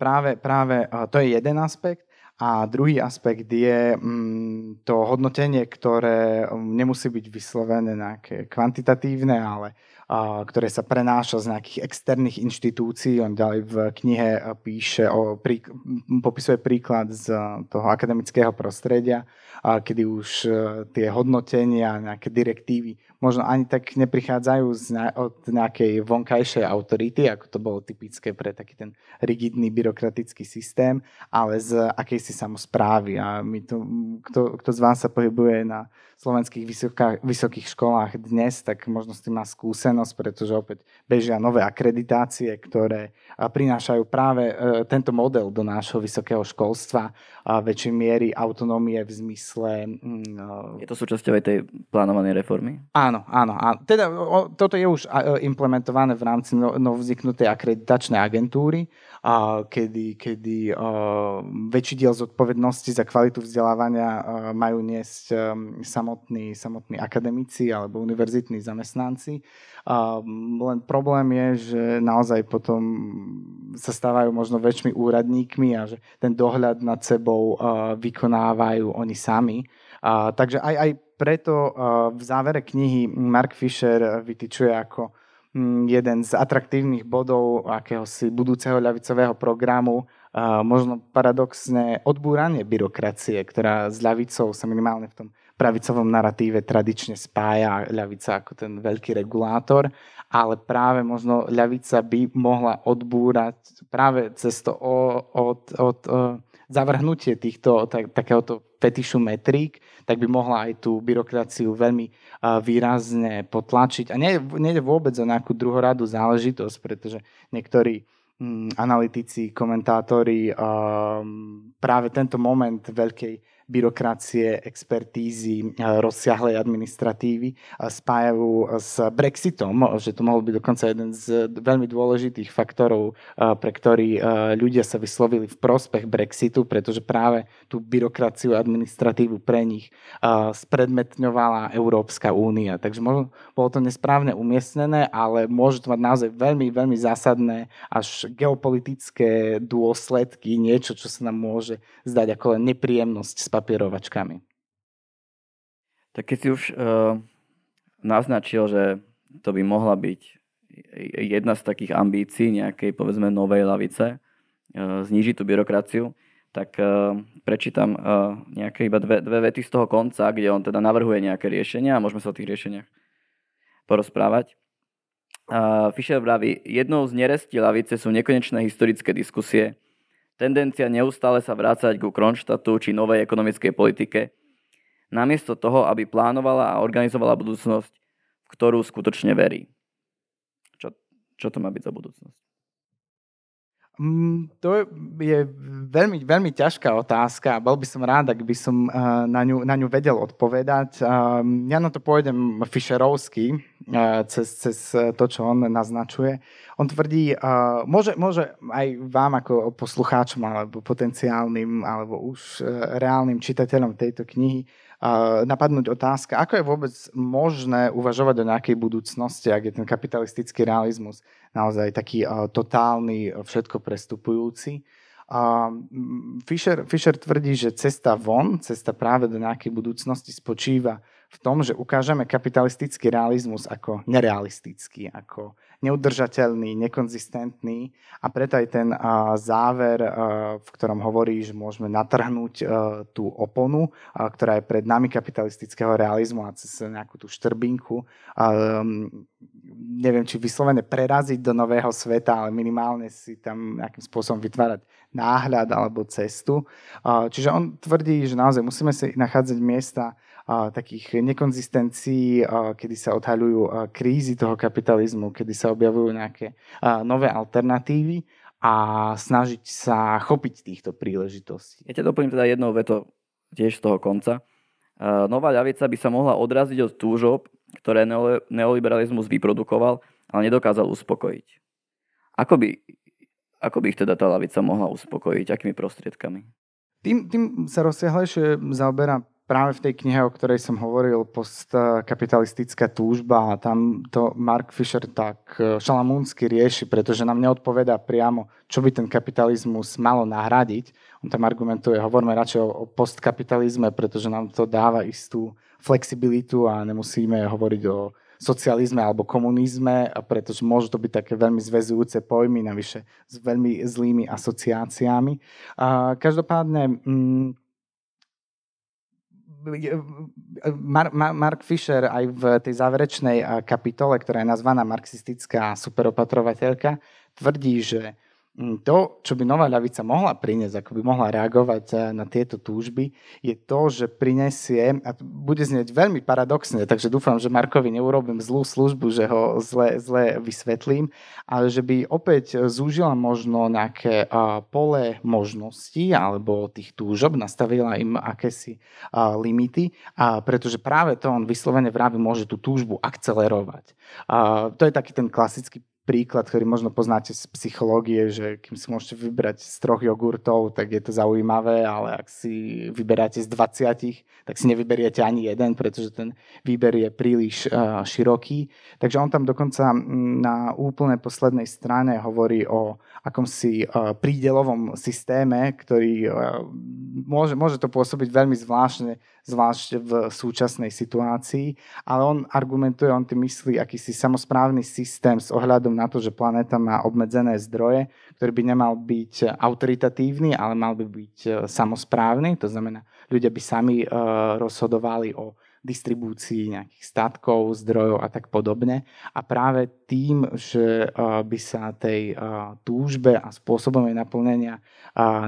práve, práve to je jeden aspekt. A druhý aspekt je to hodnotenie, ktoré nemusí byť vyslovené nejaké kvantitatívne, ale ktoré sa prenáša z nejakých externých inštitúcií. On ďalej v knihe píše, o, prí, popisuje príklad z toho akademického prostredia, kedy už e, tie hodnotenia, nejaké direktívy možno ani tak neprichádzajú od nejakej vonkajšej autority, ako to bolo typické pre taký ten rigidný byrokratický systém, ale z akejsi samozprávy. A my tu, kto, kto z vás sa pohybuje na slovenských vysoká, vysokých školách dnes, tak možno s tým má skúsenosť, pretože opäť bežia nové akreditácie, ktoré prinášajú práve e, tento model do nášho vysokého školstva a väčšej miery autonómie v zmysle... Mm, e, je to súčasťou aj tej plánovanej reformy? Áno, áno. áno. Teda o, toto je už e, implementované v rámci novozniknutej akreditačnej agentúry, a kedy, kedy uh, väčší diel zodpovednosti za kvalitu vzdelávania uh, majú niesť samotní, samotní akademici alebo univerzitní zamestnanci. Uh, len problém je, že naozaj potom sa stávajú možno väčšmi úradníkmi a že ten dohľad nad sebou vykonávajú oni sami. Uh, takže aj, aj preto uh, v závere knihy Mark Fisher vytyčuje ako Mm, jeden z atraktívnych bodov akéhosi budúceho ľavicového programu, možno paradoxne odbúranie byrokracie, ktorá s ľavicou sa minimálne v tom pravicovom narratíve tradične spája ľavica ako ten veľký regulátor, ale práve možno ľavica by mohla odbúrať práve cez to od, od, od zavrhnutie týchto, tak, takéhoto fetišu metrík, tak by mohla aj tú byrokraciu veľmi výrazne potlačiť. A je vôbec o nejakú druhoradú záležitosť, pretože niektorí um, analytici, komentátori um, práve tento moment veľkej byrokracie, expertízy, rozsiahlej administratívy spájajú s Brexitom, že to mohol byť dokonca jeden z veľmi dôležitých faktorov, pre ktorý ľudia sa vyslovili v prospech Brexitu, pretože práve tú byrokraciu administratívu pre nich spredmetňovala Európska únia. Takže možno bolo to nesprávne umiestnené, ale môže to mať naozaj veľmi, veľmi zásadné až geopolitické dôsledky, niečo, čo sa nám môže zdať ako len nepríjemnosť s papierovačkami. Tak keď si už uh, naznačil, že to by mohla byť jedna z takých ambícií nejakej povedzme novej lavice, uh, znížiť tú byrokraciu, tak uh, prečítam uh, nejaké iba dve, dve vety z toho konca, kde on teda navrhuje nejaké riešenia a môžeme sa o tých riešeniach porozprávať. Uh, Fischer vraví, jednou z nerestí lavice sú nekonečné historické diskusie, tendencia neustále sa vrácať ku Kronštatu či novej ekonomickej politike, namiesto toho, aby plánovala a organizovala budúcnosť, v ktorú skutočne verí. Čo, čo to má byť za budúcnosť? Mm, to je veľmi, veľmi ťažká otázka bol by som rád, ak by som eh, na ňu, na ňu vedel odpovedať. Ehm, ja na to pôjdem Fischerovsky cez, cez to, čo on naznačuje. On tvrdí, eh, môže, môže aj vám ako poslucháčom alebo potenciálnym alebo už reálnym čitateľom tejto knihy napadnúť otázka, ako je vôbec možné uvažovať o nejakej budúcnosti, ak je ten kapitalistický realizmus naozaj taký totálny, všetko prestupujúci. Fischer, Fischer tvrdí, že cesta von, cesta práve do nejakej budúcnosti spočíva v tom, že ukážeme kapitalistický realizmus ako nerealistický, ako neudržateľný, nekonzistentný a preto aj ten záver, v ktorom hovorí, že môžeme natrhnúť tú oponu, ktorá je pred nami kapitalistického realizmu a cez nejakú tú štrbinku, neviem, či vyslovene preraziť do nového sveta, ale minimálne si tam nejakým spôsobom vytvárať náhľad alebo cestu. Čiže on tvrdí, že naozaj musíme si nachádzať miesta, takých nekonzistencií, kedy sa odhaľujú krízy toho kapitalizmu, kedy sa objavujú nejaké nové alternatívy a snažiť sa chopiť týchto príležitostí. Ja ťa doplním teda jednou vetou tiež z toho konca. Nová ľavica by sa mohla odraziť od túžob, ktoré neoliberalizmus vyprodukoval, ale nedokázal uspokojiť. Ako by, ako by ich teda tá ľavica mohla uspokojiť? Akými prostriedkami? Tým, tým sa rozsiahlejšie zaoberá práve v tej knihe, o ktorej som hovoril, postkapitalistická túžba a tam to Mark Fisher tak e, šalamúnsky rieši, pretože nám neodpoveda priamo, čo by ten kapitalizmus malo nahradiť. On tam argumentuje, hovorme radšej o, o postkapitalizme, pretože nám to dáva istú flexibilitu a nemusíme hovoriť o socializme alebo komunizme, pretože môžu to byť také veľmi zväzujúce pojmy, navyše s veľmi zlými asociáciami. Každopádne, mm, Mark Fisher aj v tej záverečnej kapitole, ktorá je nazvaná marxistická superopatrovateľka, tvrdí, že to, čo by nová ľavica mohla priniesť, ako by mohla reagovať eh, na tieto túžby, je to, že prinesie, a bude znieť veľmi paradoxne, takže dúfam, že Markovi neurobím zlú službu, že ho zle, zle vysvetlím, ale že by opäť zúžila možno nejaké pole možností alebo tých túžob, nastavila im akési limity, uh, pretože práve to on vyslovene vraví môže tú túžbu akcelerovať. Uh, to je taký ten klasický príklad, ktorý možno poznáte z psychológie, že kým si môžete vybrať z troch jogurtov, tak je to zaujímavé, ale ak si vyberáte z 20, tak si nevyberiete ani jeden, pretože ten výber je príliš uh, široký. Takže on tam dokonca na úplne poslednej strane hovorí o akomsi uh, prídelovom systéme, ktorý uh, môže, môže to pôsobiť veľmi zvláštne, zvlášť v súčasnej situácii, ale on argumentuje, on tým myslí akýsi samozprávny systém s ohľadom na to, že planéta má obmedzené zdroje, ktorý by nemal byť autoritatívny, ale mal by byť e, samozprávny, to znamená, ľudia by sami uh, rozhodovali o distribúcii nejakých statkov, zdrojov a tak podobne. A práve tým, že by sa tej túžbe a spôsobom jej naplnenia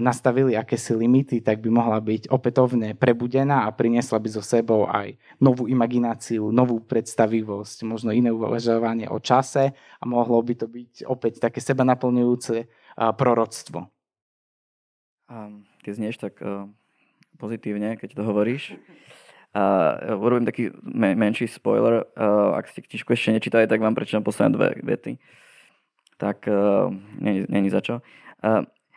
nastavili akési limity, tak by mohla byť opätovne prebudená a priniesla by so sebou aj novú imagináciu, novú predstavivosť, možno iné uvažovanie o čase a mohlo by to byť opäť také seba naplňujúce proroctvo. Keď znieš tak pozitívne, keď to hovoríš. A urobím taký menší spoiler. Ak ste knižku ešte nečítali, tak vám prečítam posledné dve vety. Tak není, není za čo.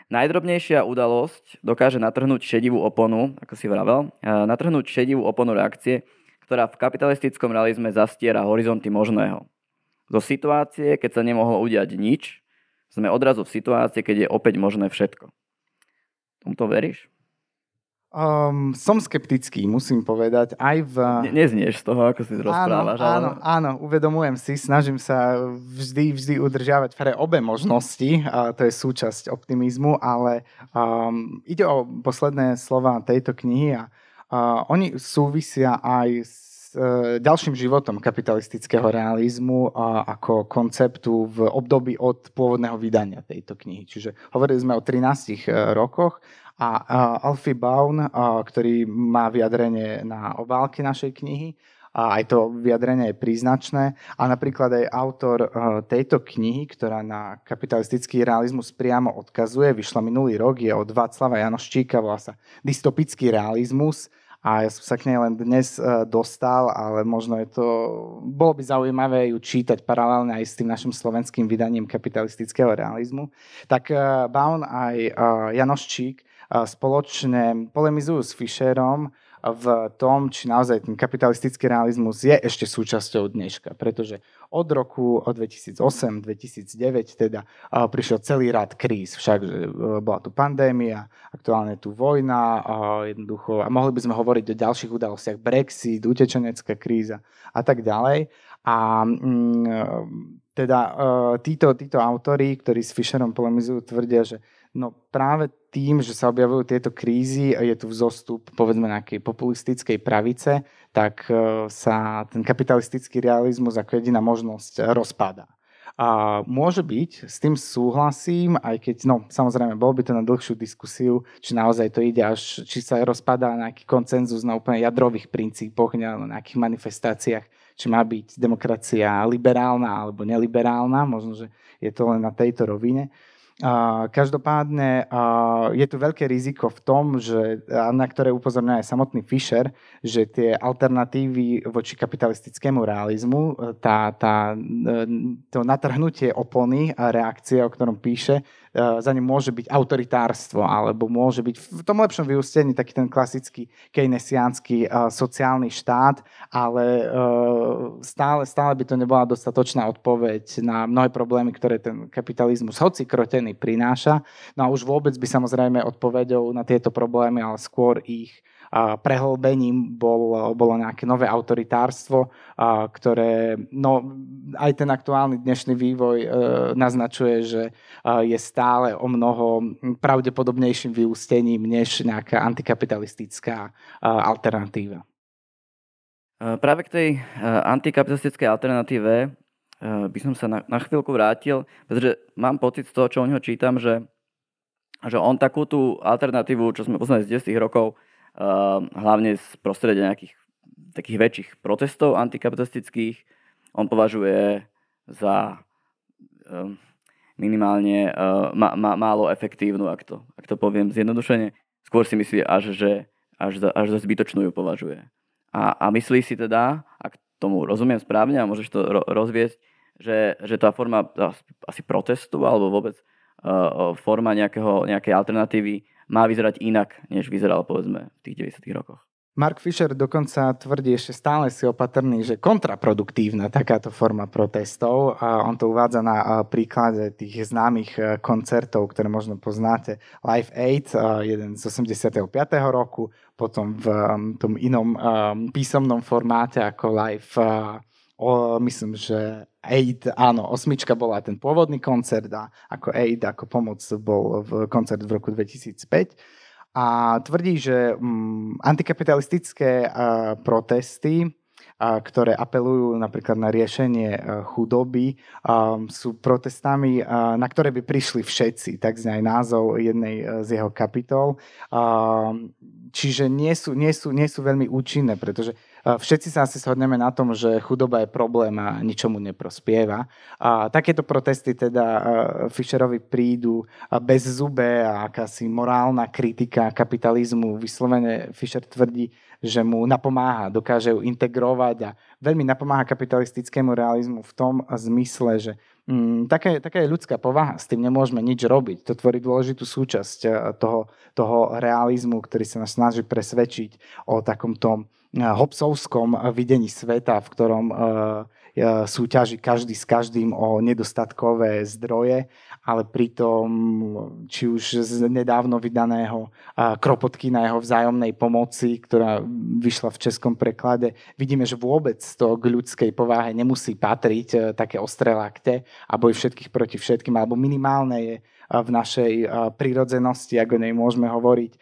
Najdrobnejšia udalosť dokáže natrhnúť šedivú oponu, ako si vravel, natrhnúť šedivú oponu reakcie, ktorá v kapitalistickom realizme zastiera horizonty možného. Zo situácie, keď sa nemohlo udiať nič, sme odrazu v situácii, keď je opäť možné všetko. Tomto veríš? Um, som skeptický, musím povedať. Aj v... Ne, neznieš z toho, ako si rozprávaš. Áno, ale... áno, uvedomujem si, snažím sa vždy, vždy udržiavať pre obe možnosti, a to je súčasť optimizmu, ale um, ide o posledné slova tejto knihy a uh, oni súvisia aj s E, ďalším životom kapitalistického realizmu ako konceptu v období od pôvodného vydania tejto knihy. Čiže hovorili sme o 13 e, rokoch a Alfie Baun, ktorý má vyjadrenie na obálky našej knihy, a aj to vyjadrenie je príznačné. A napríklad aj autor e, tejto knihy, ktorá na kapitalistický realizmus priamo odkazuje, vyšla minulý rok, je od Václava Janoščíka, volá sa Dystopický realizmus a ja som sa k nej len dnes uh, dostal, ale možno je to, bolo by zaujímavé ju čítať paralelne aj s tým našim slovenským vydaním kapitalistického realizmu. Tak uh, Baun aj Janoščík spoločne polemizujú s Fischerom v tom, či naozaj ten kapitalistický realizmus je ešte súčasťou dneška. Pretože od roku 2008-2009 teda prišiel celý rad kríz. Však e, bola tu pandémia, aktuálne tu vojna, jednoducho, a mohli by sme hovoriť o ďalších udalostiach, Brexit, utečenecká kríza a tak ďalej. A mm, e, teda e, títo, títo autori, ktorí s Fischerom polemizujú, tvrdia, že No práve tým, že sa objavujú tieto krízy a je tu vzostup povedzme nejakej populistickej pravice, tak e, sa ten kapitalistický realizmus ako jediná možnosť rozpada. A môže byť, s tým súhlasím, aj keď, no samozrejme, bol by to na dlhšiu diskusiu, či naozaj to ide až, či sa rozpadá nejaký koncenzus na úplne jadrových princípoch, na nejakých manifestáciách, či má byť demokracia liberálna alebo neliberálna, možno, že je to len na tejto rovine. Každopádne je tu veľké riziko v tom, že, na ktoré upozorňuje aj samotný Fischer, že tie alternatívy voči kapitalistickému realizmu, tá, tá, to natrhnutie opony a reakcie, o ktorom píše, E, za ním môže byť autoritárstvo, alebo môže byť v tom lepšom vyústení taký ten klasický keynesiánsky e, sociálny štát, ale e, stále, stále by to nebola dostatočná odpoveď na mnohé problémy, ktoré ten kapitalizmus, hoci krotený, prináša. No a už vôbec by samozrejme odpovedou na tieto problémy, ale skôr ich prehlbením bol, bolo nejaké nové autoritárstvo, ktoré, no aj ten aktuálny dnešný vývoj e, naznačuje, že je stále o mnoho pravdepodobnejším vyústením než nejaká antikapitalistická alternatíva. Práve k tej antikapitalistickej alternatíve by som sa na, chvíľku vrátil, pretože mám pocit z toho, čo o neho čítam, že, že on takú tú alternatívu, čo sme poznali z 10 rokov, hlavne z prostredia nejakých takých väčších protestov antikapitalistických. On považuje za ehm, minimálne uh, ma, ma, málo efektívnu, ak to, ak to poviem zjednodušene. Skôr si myslí až, že až za, až za zbytočnú ju považuje. A, a myslí si teda, ak tomu rozumiem správne a môžeš to ro, rozviesť, že, že tá forma asi protestu alebo vôbec uh, forma nejakého, nejakej alternatívy má vyzerať inak, než vyzeral povedzme v tých 90. rokoch. Mark Fisher dokonca tvrdí ešte stále si opatrný, že kontraproduktívna takáto forma protestov a on to uvádza na príklade tých známych e, koncertov, ktoré možno poznáte. Live Aid, e, jeden z 85. roku, potom v tom inom písomnom formáte ako Live myslím, že Aid, áno, osmička bola ten pôvodný koncert a ako Aid, ako pomoc bol v koncert v roku 2005. A tvrdí, že mm, antikapitalistické uh, protesty ktoré apelujú napríklad na riešenie chudoby, sú protestami, na ktoré by prišli všetci, tak znie aj názov jednej e, z jeho kapitol. Čiže nie sú, nie sú, nie sú veľmi účinné, pretože všetci sa asi shodneme na tom, že chudoba je problém a ničomu neprospieva. A takéto protesty teda Fischerovi prídu bez zube a akási morálna kritika kapitalizmu. Vyslovene Fischer tvrdí, že mu napomáha, dokáže ju integrovať a veľmi napomáha kapitalistickému realizmu v tom zmysle, že mm, taká, taká je ľudská povaha, s tým nemôžeme nič robiť. To tvorí dôležitú súčasť eh, toho, toho realizmu, ktorý sa nás snaží presvedčiť o takomto eh, hobsovskom videní sveta, v ktorom uh, súťaží každý s každým o nedostatkové zdroje, ale pritom či už z nedávno vydaného kropotky na jeho vzájomnej pomoci, ktorá vyšla v českom preklade, vidíme, že vôbec to k ľudskej povahe nemusí patriť také ostré lakte a boj všetkých proti všetkým, alebo minimálne je v našej prírodzenosti, ako nej môžeme hovoriť, e,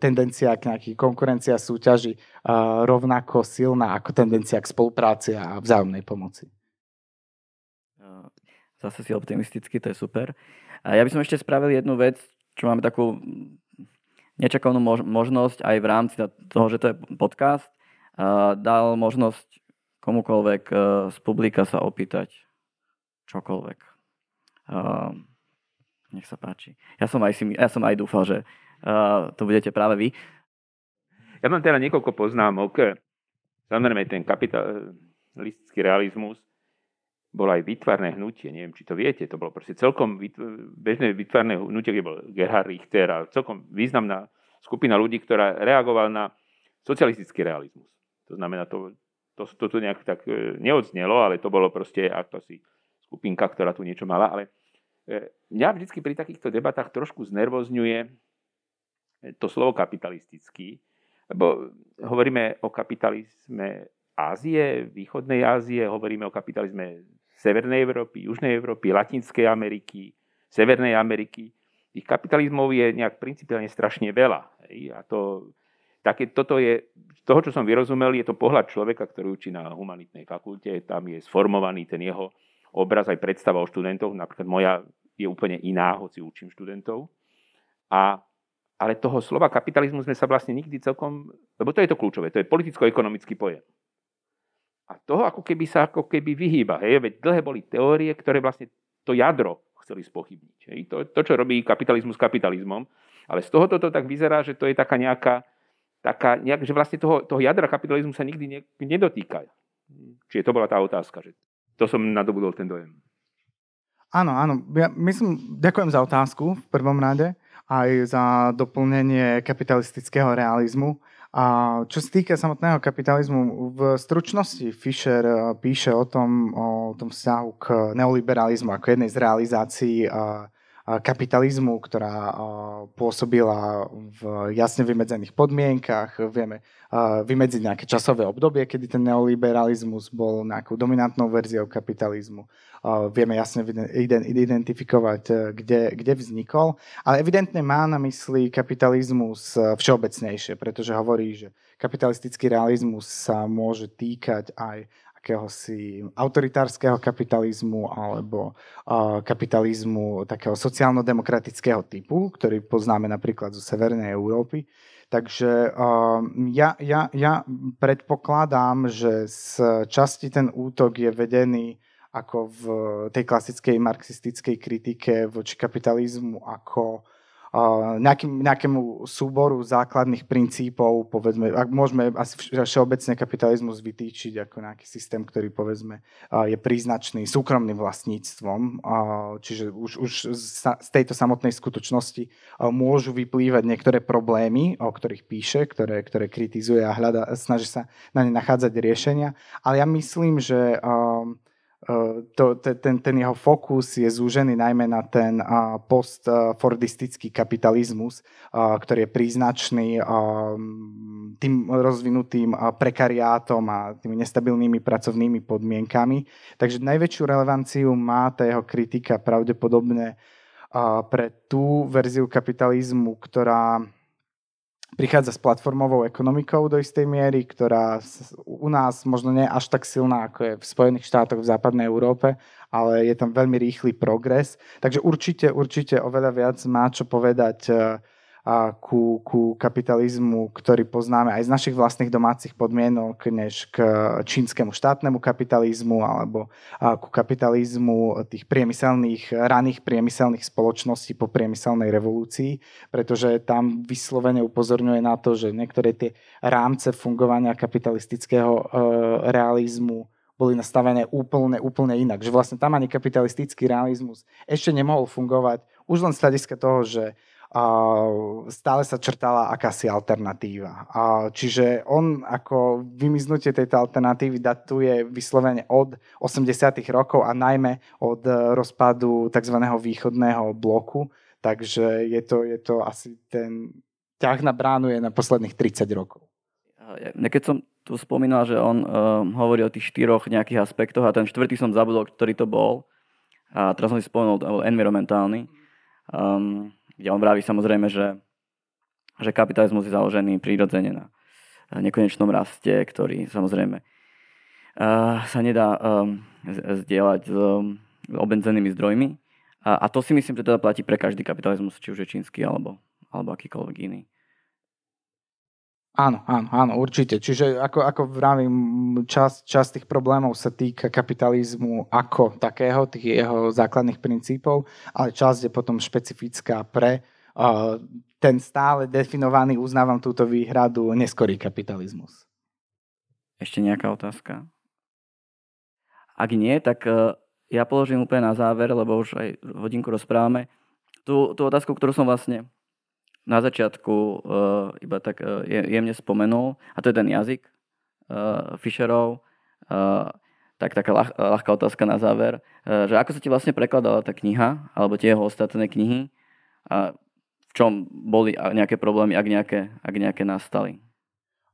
tendencia k nejakej konkurencia súťaži rovnako silná ako tendencia k spolupráci a vzájomnej pomoci. Zase si optimisticky, to je super. Ja by som ešte spravil jednu vec, čo máme takú nečakanú možnosť aj v rámci toho, že to je podcast. Dal možnosť komukoľvek z publika sa opýtať čokoľvek. Nech sa páči. Ja som aj, si, ja som aj dúfal, že to budete práve vy. Ja mám teda niekoľko poznámok. Samozrejme, ten kapitalistický realizmus bolo aj vytvarné hnutie, neviem, či to viete, to bolo proste celkom bežné vytvarné hnutie, kde bol Gerhard Richter a celkom významná skupina ľudí, ktorá reagovala na socialistický realizmus. To znamená, to, to, to tu nejak tak e, neodznelo, ale to bolo proste si skupinka, ktorá tu niečo mala, ale mňa vždy pri takýchto debatách trošku znervozňuje to slovo kapitalistický, lebo hovoríme o kapitalizme Ázie, východnej Ázie, hovoríme o kapitalizme Severnej Európy, Južnej Európy, Latinskej Ameriky, Severnej Ameriky. Ich kapitalizmov je nejak principiálne strašne veľa. A to, také, toto je, z toho, čo som vyrozumel, je to pohľad človeka, ktorý učí na humanitnej fakulte. Tam je sformovaný ten jeho obraz aj predstava o študentoch. Napríklad moja je úplne iná, hoci učím študentov. A, ale toho slova kapitalizmu sme sa vlastne nikdy celkom, lebo to je to kľúčové, to je politicko-ekonomický pojem. A toho ako keby sa ako keby vyhýba. Hej? Veď dlhé boli teórie, ktoré vlastne to jadro chceli spochybniť. Hej? To, to, čo robí kapitalizmus kapitalizmom. Ale z tohoto to tak vyzerá, že to je taká nejaká, taká, nejak, že vlastne toho, toho jadra kapitalizmu sa nikdy ne, nedotýka. Čiže to bola tá otázka. Že to som nadobudol ten dojem. Áno, áno. Ja myslím, ďakujem za otázku v prvom rade aj za doplnenie kapitalistického realizmu. A čo sa týka samotného kapitalizmu, v stručnosti Fischer eh, píše o tom, o tom vzťahu k neoliberalizmu ako jednej z realizácií eh, kapitalizmu, ktorá pôsobila v jasne vymedzených podmienkach. Vieme vymedziť nejaké časové obdobie, kedy ten neoliberalizmus bol nejakou dominantnou verziou kapitalizmu. Vieme jasne identifikovať, e, kde, kde vznikol. Ale evidentne má na mysli kapitalizmus e, všeobecnejšie, pretože hovorí, že kapitalistický realizmus sa môže týkať aj akéhosi autoritárskeho kapitalizmu alebo uh, kapitalizmu takého sociálno-demokratického typu, ktorý poznáme napríklad zo Severnej Európy. Takže uh, ja, ja, ja predpokladám, že z časti ten útok je vedený ako v tej klasickej marxistickej kritike voči kapitalizmu ako nejakým, nejakému súboru základných princípov, povedzme, ak môžeme asi všeobecne kapitalizmus vytýčiť ako nejaký systém, ktorý povedzme je príznačný súkromným vlastníctvom, čiže už, už z tejto samotnej skutočnosti môžu vyplývať niektoré problémy, o ktorých píše, ktoré, ktoré kritizuje a hľada, snaží sa na ne nachádzať riešenia, ale ja myslím, že to, ten, ten jeho fokus je zúžený najmä na ten postfordistický kapitalizmus, ktorý je príznačný tým rozvinutým prekariátom a tými nestabilnými pracovnými podmienkami. Takže najväčšiu relevanciu má tá jeho kritika pravdepodobne pre tú verziu kapitalizmu, ktorá prichádza s platformovou ekonomikou do istej miery, ktorá u nás možno nie až tak silná, ako je v Spojených štátoch, v západnej Európe, ale je tam veľmi rýchly progres. Takže určite, určite oveľa viac má čo povedať e, ku, ku kapitalizmu, ktorý poznáme aj z našich vlastných domácich podmienok, než k čínskemu štátnemu kapitalizmu alebo ku kapitalizmu tých priemyselných, raných priemyselných spoločností po priemyselnej revolúcii, pretože tam vyslovene upozorňuje na to, že niektoré tie rámce fungovania kapitalistického e, realizmu boli nastavené úplne, úplne inak. Že vlastne tam ani kapitalistický realizmus ešte nemohol fungovať už len z hľadiska toho, že stále sa črtala akási alternatíva. Čiže on ako vymiznutie tejto alternatívy datuje vyslovene od 80. rokov a najmä od rozpadu tzv. východného bloku. Takže je to, je to asi ten ťah na bránu je na posledných 30 rokov. Keď som tu spomínal, že on uh, hovorí o tých štyroch nejakých aspektoch a ten štvrtý som zabudol, ktorý to bol. A teraz som si spomenul, to bol environmentálny. Um, kde on vraví samozrejme, že, že kapitalizmus je založený prirodzene na nekonečnom raste, ktorý samozrejme uh, sa nedá um, zdieľať s um, obmedzenými zdrojmi. A, a to si myslím, že teda platí pre každý kapitalizmus, či už je čínsky alebo, alebo akýkoľvek iný. Áno, áno, áno, určite. Čiže ako, ako vravím, časť, časť tých problémov sa týka kapitalizmu ako takého, tých jeho základných princípov, ale časť je potom špecifická pre uh, ten stále definovaný, uznávam túto výhradu, neskorý kapitalizmus. Ešte nejaká otázka? Ak nie, tak uh, ja položím úplne na záver, lebo už aj hodinku rozprávame. Tú, tú otázku, ktorú som vlastne na začiatku uh, iba tak uh, jemne spomenul, a to je ten jazyk uh, Fisherov. Uh, tak taká ľah, ľahká otázka na záver, uh, že ako sa ti vlastne prekladala tá kniha, alebo tie jeho ostatné knihy, a v čom boli nejaké problémy, ak nejaké, ak nejaké nastali?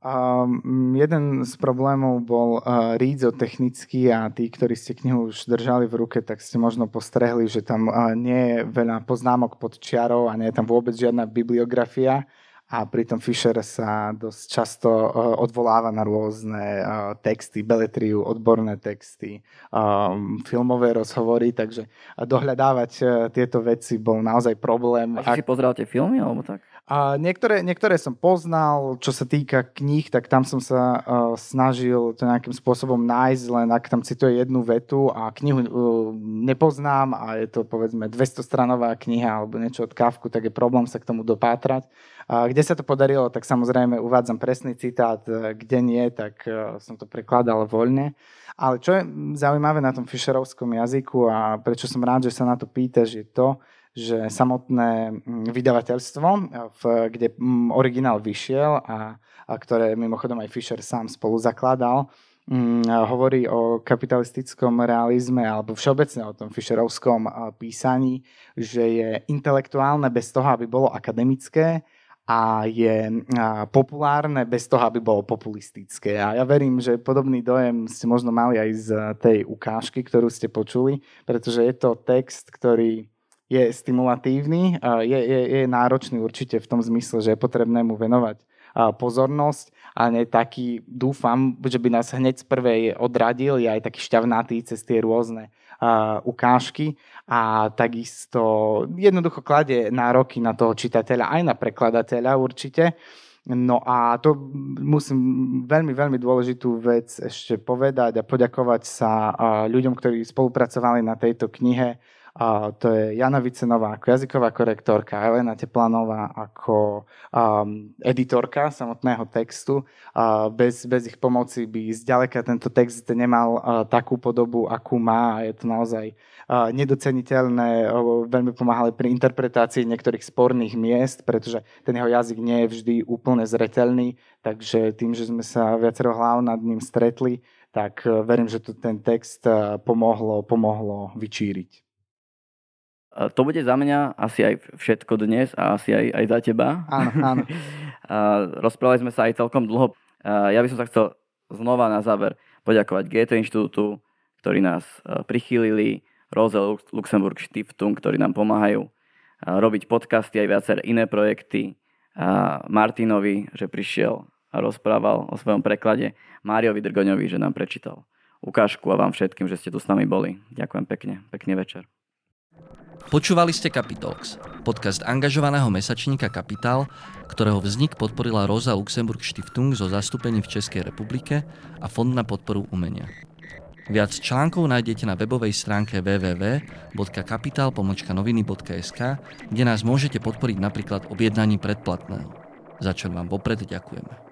Um, jeden z problémov bol uh, rídzo technický a tí, ktorí ste knihu už držali v ruke, tak ste možno postrehli, že tam uh, nie je veľa poznámok pod čiarou a nie je tam vôbec žiadna bibliografia a pritom Fisher sa dosť často uh, odvoláva na rôzne uh, texty, beletriu, odborné texty, um, filmové rozhovory, takže dohľadávať uh, tieto veci bol naozaj problém. A si pozrel tie filmy alebo tak? A niektoré, niektoré som poznal, čo sa týka kníh, tak tam som sa uh, snažil to nejakým spôsobom nájsť, len ak tam cituje jednu vetu a knihu uh, nepoznám a je to povedzme 200 stranová kniha alebo niečo od Kávku, tak je problém sa k tomu dopátrať. A kde sa to podarilo, tak samozrejme uvádzam presný citát, e, kde nie, tak som to prekladal voľne. Ale čo je zaujímavé na tom Fischerovskom jazyku a prečo som rád, že sa na to pýtaš, je to, že samotné mm, vydavateľstvo, v, kde mm, originál vyšiel a, a ktoré mimochodom aj Fisher sám spolu zakladal, mm, hovorí o kapitalistickom realizme alebo všeobecne o tom Fisherovskom písaní, že je intelektuálne bez toho, aby bolo akademické a je populárne bez toho, aby bolo populistické. A ja verím, že podobný dojem ste možno mali aj z tej ukážky, ktorú ste počuli, pretože je to text, ktorý je stimulatívny, je, je, je náročný určite v tom zmysle, že je potrebné mu venovať pozornosť. A nie taký, dúfam, že by nás hneď z prvej odradil, je aj taký šťavnatý cez tie rôzne ukážky. A takisto jednoducho kladie nároky na toho čitateľa, aj na prekladateľa určite. No a to musím veľmi, veľmi dôležitú vec ešte povedať a poďakovať sa ľuďom, ktorí spolupracovali na tejto knihe a to je Jana Vicenová ako jazyková korektorka, Elena Teplanová ako um, editorka samotného textu. Uh, bez, bez ich pomoci by zďaleka tento text nemal uh, takú podobu, akú má a je to naozaj uh, nedoceniteľné. Uh, veľmi pomáhali pri interpretácii niektorých sporných miest, pretože ten jeho jazyk nie je vždy úplne zretelný, takže tým, že sme sa viacero hlav nad ním stretli, tak uh, verím, že to ten text uh, pomohlo, pomohlo vyčíriť. To bude za mňa asi aj všetko dnes a asi aj, aj za teba. Áno, áno. rozprávali sme sa aj celkom dlho. Ja by som sa chcel znova na záver poďakovať GT inštitútu, ktorí nás prichýlili, Rose Luxemburg Stiftung, ktorí nám pomáhajú robiť podcasty aj viacer iné projekty. A Martinovi, že prišiel a rozprával o svojom preklade. Máriovi Drgoňovi, že nám prečítal ukážku a vám všetkým, že ste tu s nami boli. Ďakujem pekne. Pekný večer. Počúvali ste Capitalx, podcast angažovaného mesačníka Kapitál, ktorého vznik podporila Rosa Luxemburg Stiftung zo zastúpení v Českej republike a Fond na podporu umenia. Viac článkov nájdete na webovej stránke www.kapital.noviny.sk, kde nás môžete podporiť napríklad objednaním predplatného, za čo vám vopred ďakujeme.